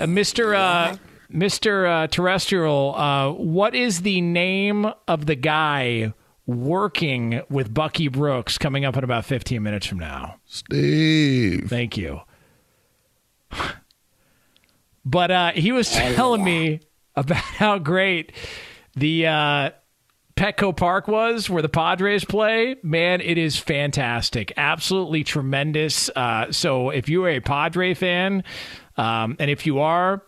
Mr. Uh, Mr. Uh, Terrestrial, uh, what is the name of the guy working with Bucky Brooks coming up in about 15 minutes from now? Steve. Thank you. But uh, he was telling me about how great the uh, Petco Park was where the Padres play. Man, it is fantastic. Absolutely tremendous. Uh, so if you are a Padre fan, um, and if you are,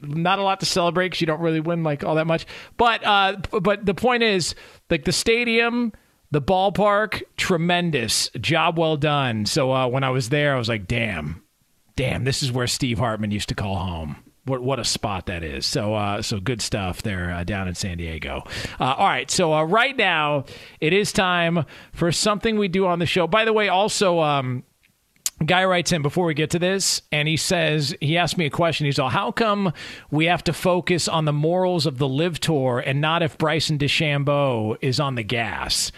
not a lot to celebrate because you don't really win like all that much. But uh, but the point is, like the stadium, the ballpark, tremendous job, well done. So uh, when I was there, I was like, damn, damn, this is where Steve Hartman used to call home. What what a spot that is. So uh, so good stuff there uh, down in San Diego. Uh, all right, so uh, right now it is time for something we do on the show. By the way, also. Um, Guy writes in before we get to this, and he says he asked me a question. He's all, "How come we have to focus on the morals of the LIV Tour and not if Bryson DeChambeau is on the gas?"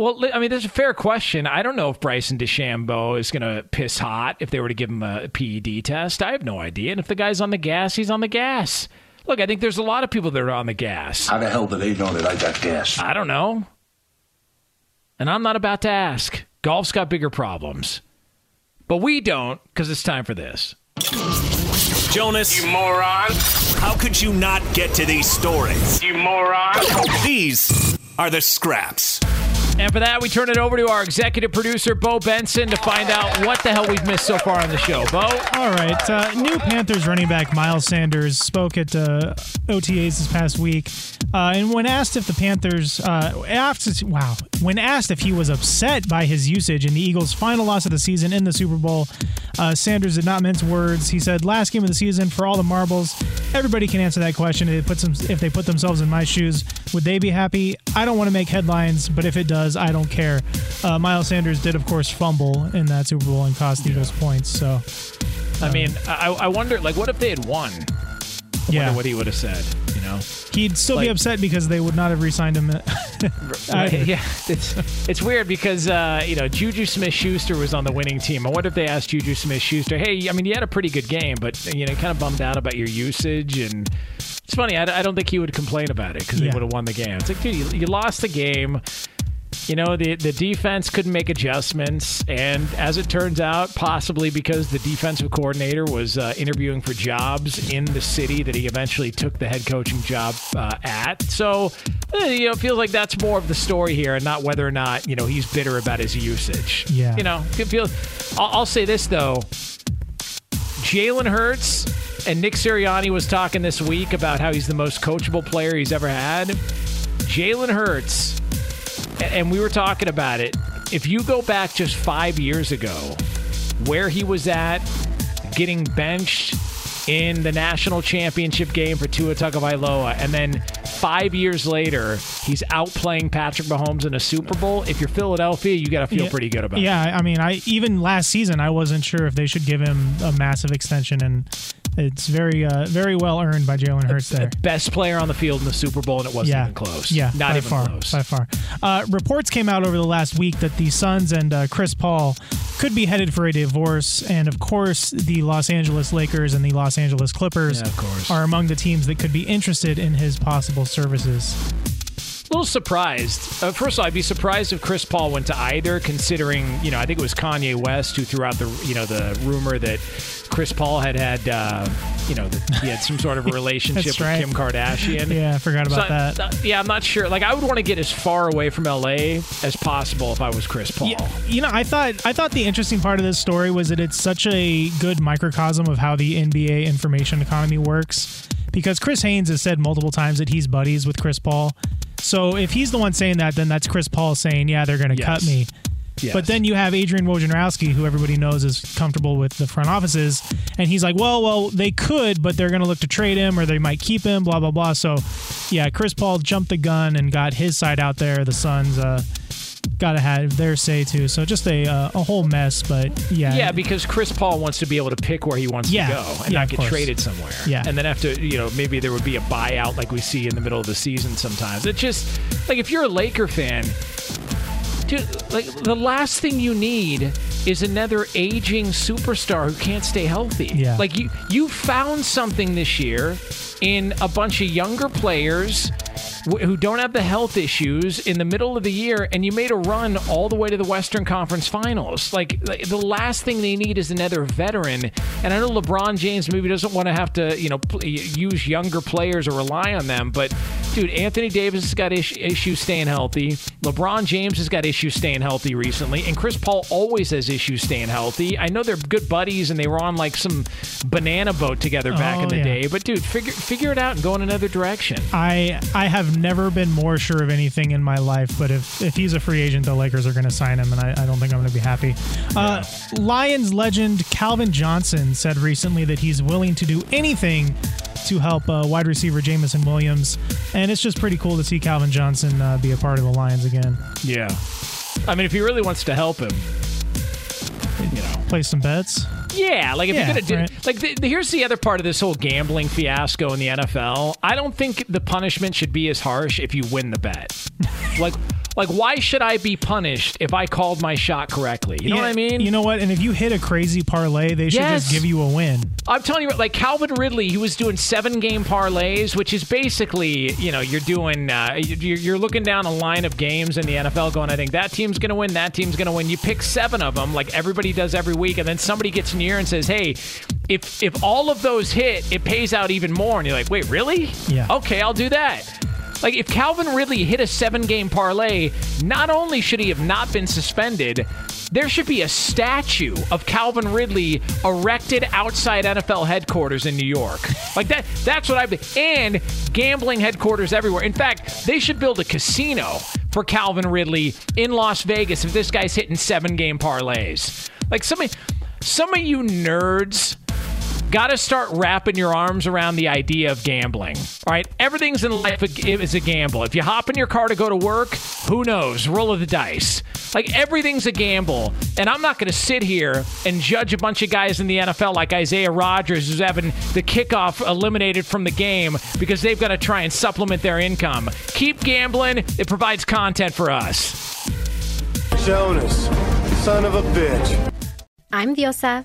Well, I mean, there's a fair question. I don't know if Bryson DeChambeau is going to piss hot if they were to give him a PED test. I have no idea. And if the guy's on the gas, he's on the gas. Look, I think there's a lot of people that are on the gas. How the hell do they know that I got gas? I don't know. And I'm not about to ask. Golf's got bigger problems. But we don't because it's time for this. Jonas. You moron. How could you not get to these stories? You moron. These are the scraps. And for that, we turn it over to our executive producer, Bo Benson, to find out what the hell we've missed so far on the show. Bo? All right. Uh, new Panthers running back Miles Sanders spoke at uh, OTAs this past week. Uh, and when asked if the Panthers, uh, asked, wow, when asked if he was upset by his usage in the Eagles' final loss of the season in the Super Bowl, uh, Sanders did not mince words. He said, "Last game of the season for all the marbles. Everybody can answer that question. If, if they put themselves in my shoes, would they be happy? I don't want to make headlines, but if it does, I don't care." Uh, Miles Sanders did, of course, fumble in that Super Bowl and cost Eagles points. So, I mean, I, I wonder, like, what if they had won? I Yeah. wonder what he would have said, you know? he'd still be upset because they would not have re-signed him. Right, yeah, it's it's weird because uh, you know Juju Smith Schuster was on the winning team. I wonder if they asked Juju Smith Schuster, "Hey, I mean, you had a pretty good game, but you know, kind of bummed out about your usage." And it's funny, I, I don't think he would complain about it because Yeah. they would have won the game. It's like, dude, you, you lost the game. You know, the the defense couldn't make adjustments, and as it turns out, possibly because the defensive coordinator was uh, interviewing for jobs in the city that he eventually took the head coaching job uh, at. So, eh, you know, it feels like that's more of the story here, and not whether or not you know he's bitter about his usage. Yeah. you know, it feels. I'll, I'll say this though, Jalen Hurts and Nick Sirianni was talking this week about how he's the most coachable player he's ever had. Jalen Hurts, and we were talking about it. If you go back just five years ago, where he was at, getting benched in the national championship game for Tua Tagovailoa, and then five years later, he's outplaying Patrick Mahomes in a Super Bowl. If you're Philadelphia, you got to feel Yeah. pretty good about it. Yeah, I mean, I even last season I wasn't sure if they should give him a massive extension, and it's very, uh, very well earned by Jalen Hurts there. Best player on the field in the Super Bowl, and it wasn't yeah, even close. Yeah, not by even far, close. By far. Uh, reports came out over the last week that the Suns and uh, Chris Paul could be headed for a divorce, and of course, the Los Angeles Lakers and the Los Angeles Clippers Yeah, are among the teams that could be interested in his possible services. A little surprised. Uh, first of all, I'd be surprised if Chris Paul went to either, considering you know I think it was Kanye West who threw out the you know the rumor that Chris Paul had had uh, you know that he had some sort of a relationship with right. Kim Kardashian. Yeah, I forgot about So, that. uh, yeah, I'm not sure. Like I would want to get as far away from LA as possible if I was Chris Paul. Yeah, you know, I thought I thought the interesting part of this story was that it's such a good microcosm of how the NBA information economy works. Because Chris Haynes has said multiple times that he's buddies with Chris Paul. So if he's the one saying that, then that's Chris Paul saying, "Yeah, they're going to Yes. cut me." Yes. But then you have Adrian Wojnarowski, who everybody knows is comfortable with the front offices, and he's like, "Well, well, they could, but they're going to look to trade him, or they might keep him." Blah blah blah. So, yeah, Chris Paul jumped the gun and got his side out there. The Suns uh, got to have their say too. So just a uh, a whole mess. But yeah, Yeah, because Chris Paul wants to be able to pick where he wants Yeah. to go and Yeah, not get course. traded somewhere. Yeah. And then after, you know, maybe there would be a buyout like we see in the middle of the season sometimes. It's just, like, if you're a Laker fan, dude, like, the last thing you need is another aging superstar who can't stay healthy. Yeah. Like, you, you found something this year in a bunch of younger players who don't have the health issues in the middle of the year, and you made a run all the way to the Western Conference Finals. Like, like, the last thing they need is another veteran. And I know LeBron James maybe doesn't want to have to, you know, pl- use younger players or rely on them, but dude, Anthony Davis has got is- issues staying healthy. LeBron James has got issues staying healthy recently, and Chris Paul always has issues staying healthy. I know they're good buddies, and they were on like some banana boat together back Oh, in the yeah. day. But dude, figure figure it out and go in another direction. I I have never been more sure of anything in my life, but if if he's a free agent, the Lakers are going to sign him, and I, I don't think I'm going to be happy. Uh, Lions legend Calvin Johnson said recently that he's willing to do anything to help uh, wide receiver Jameson Williams, and it's just pretty cool to see Calvin Johnson uh, be a part of the Lions again. Yeah. I mean, if he really wants to help him, you know, Play some bets. Yeah, like if Yeah, you're gonna do right. like the, the- here's the other part of this whole gambling fiasco in the NFL. I don't think the punishment should be as harsh if you win the bet. like like why should I be punished if I called my shot correctly? You know Yeah, what I mean? You know what? And if you hit a crazy parlay, they should Yes. just give you a win. I'm telling you, like Calvin Ridley, he was doing seven game parlays, which is basically, you know, you're doing, uh, you're, you're looking down a line of games in the NFL going, I think that team's going to win, that team's going to win. You pick seven of them, like everybody does every week, and then somebody gets near and says, hey, if, if all of those hit, it pays out even more. And you're like, wait, really? Yeah. Okay, I'll do that. Like, if Calvin Ridley hit a seven game parlay, not only should he have not been suspended, there should be a statue of Calvin Ridley erected outside NFL headquarters in New York. Like that that's what I've and gambling headquarters everywhere. In fact, they should build a casino for Calvin Ridley in Las Vegas if this guy's hitting seven game parlays. Like some of some of you nerds got to start wrapping your arms around the idea of gambling. All right, everything's in life is a gamble. If you hop in your car to go to work, who knows? Roll of the dice. Like everything's a gamble, and I'm not going to sit here and judge a bunch of guys in the NFL like Isaiah Rodgers who's having the kickoff eliminated from the game because they've got to try and supplement their income. Keep gambling; it provides content for us. Jonas, son of a bitch. I'm Diosa.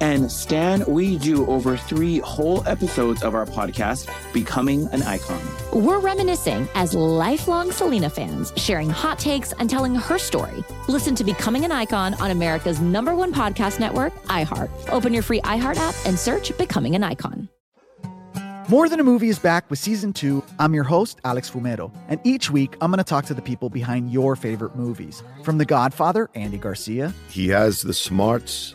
And Stan, we do over three whole episodes of our podcast, Becoming an Icon. We're reminiscing as lifelong Selena fans, sharing hot takes and telling her story. Listen to Becoming an Icon on America's number one podcast network, iHeart. Open your free iHeart app and search Becoming an Icon. More Than a Movie is back with season two. I'm your host, Alex Fumero, and each week I'm going to talk to the people behind your favorite movies. From The Godfather, Andy Garcia, He has the smarts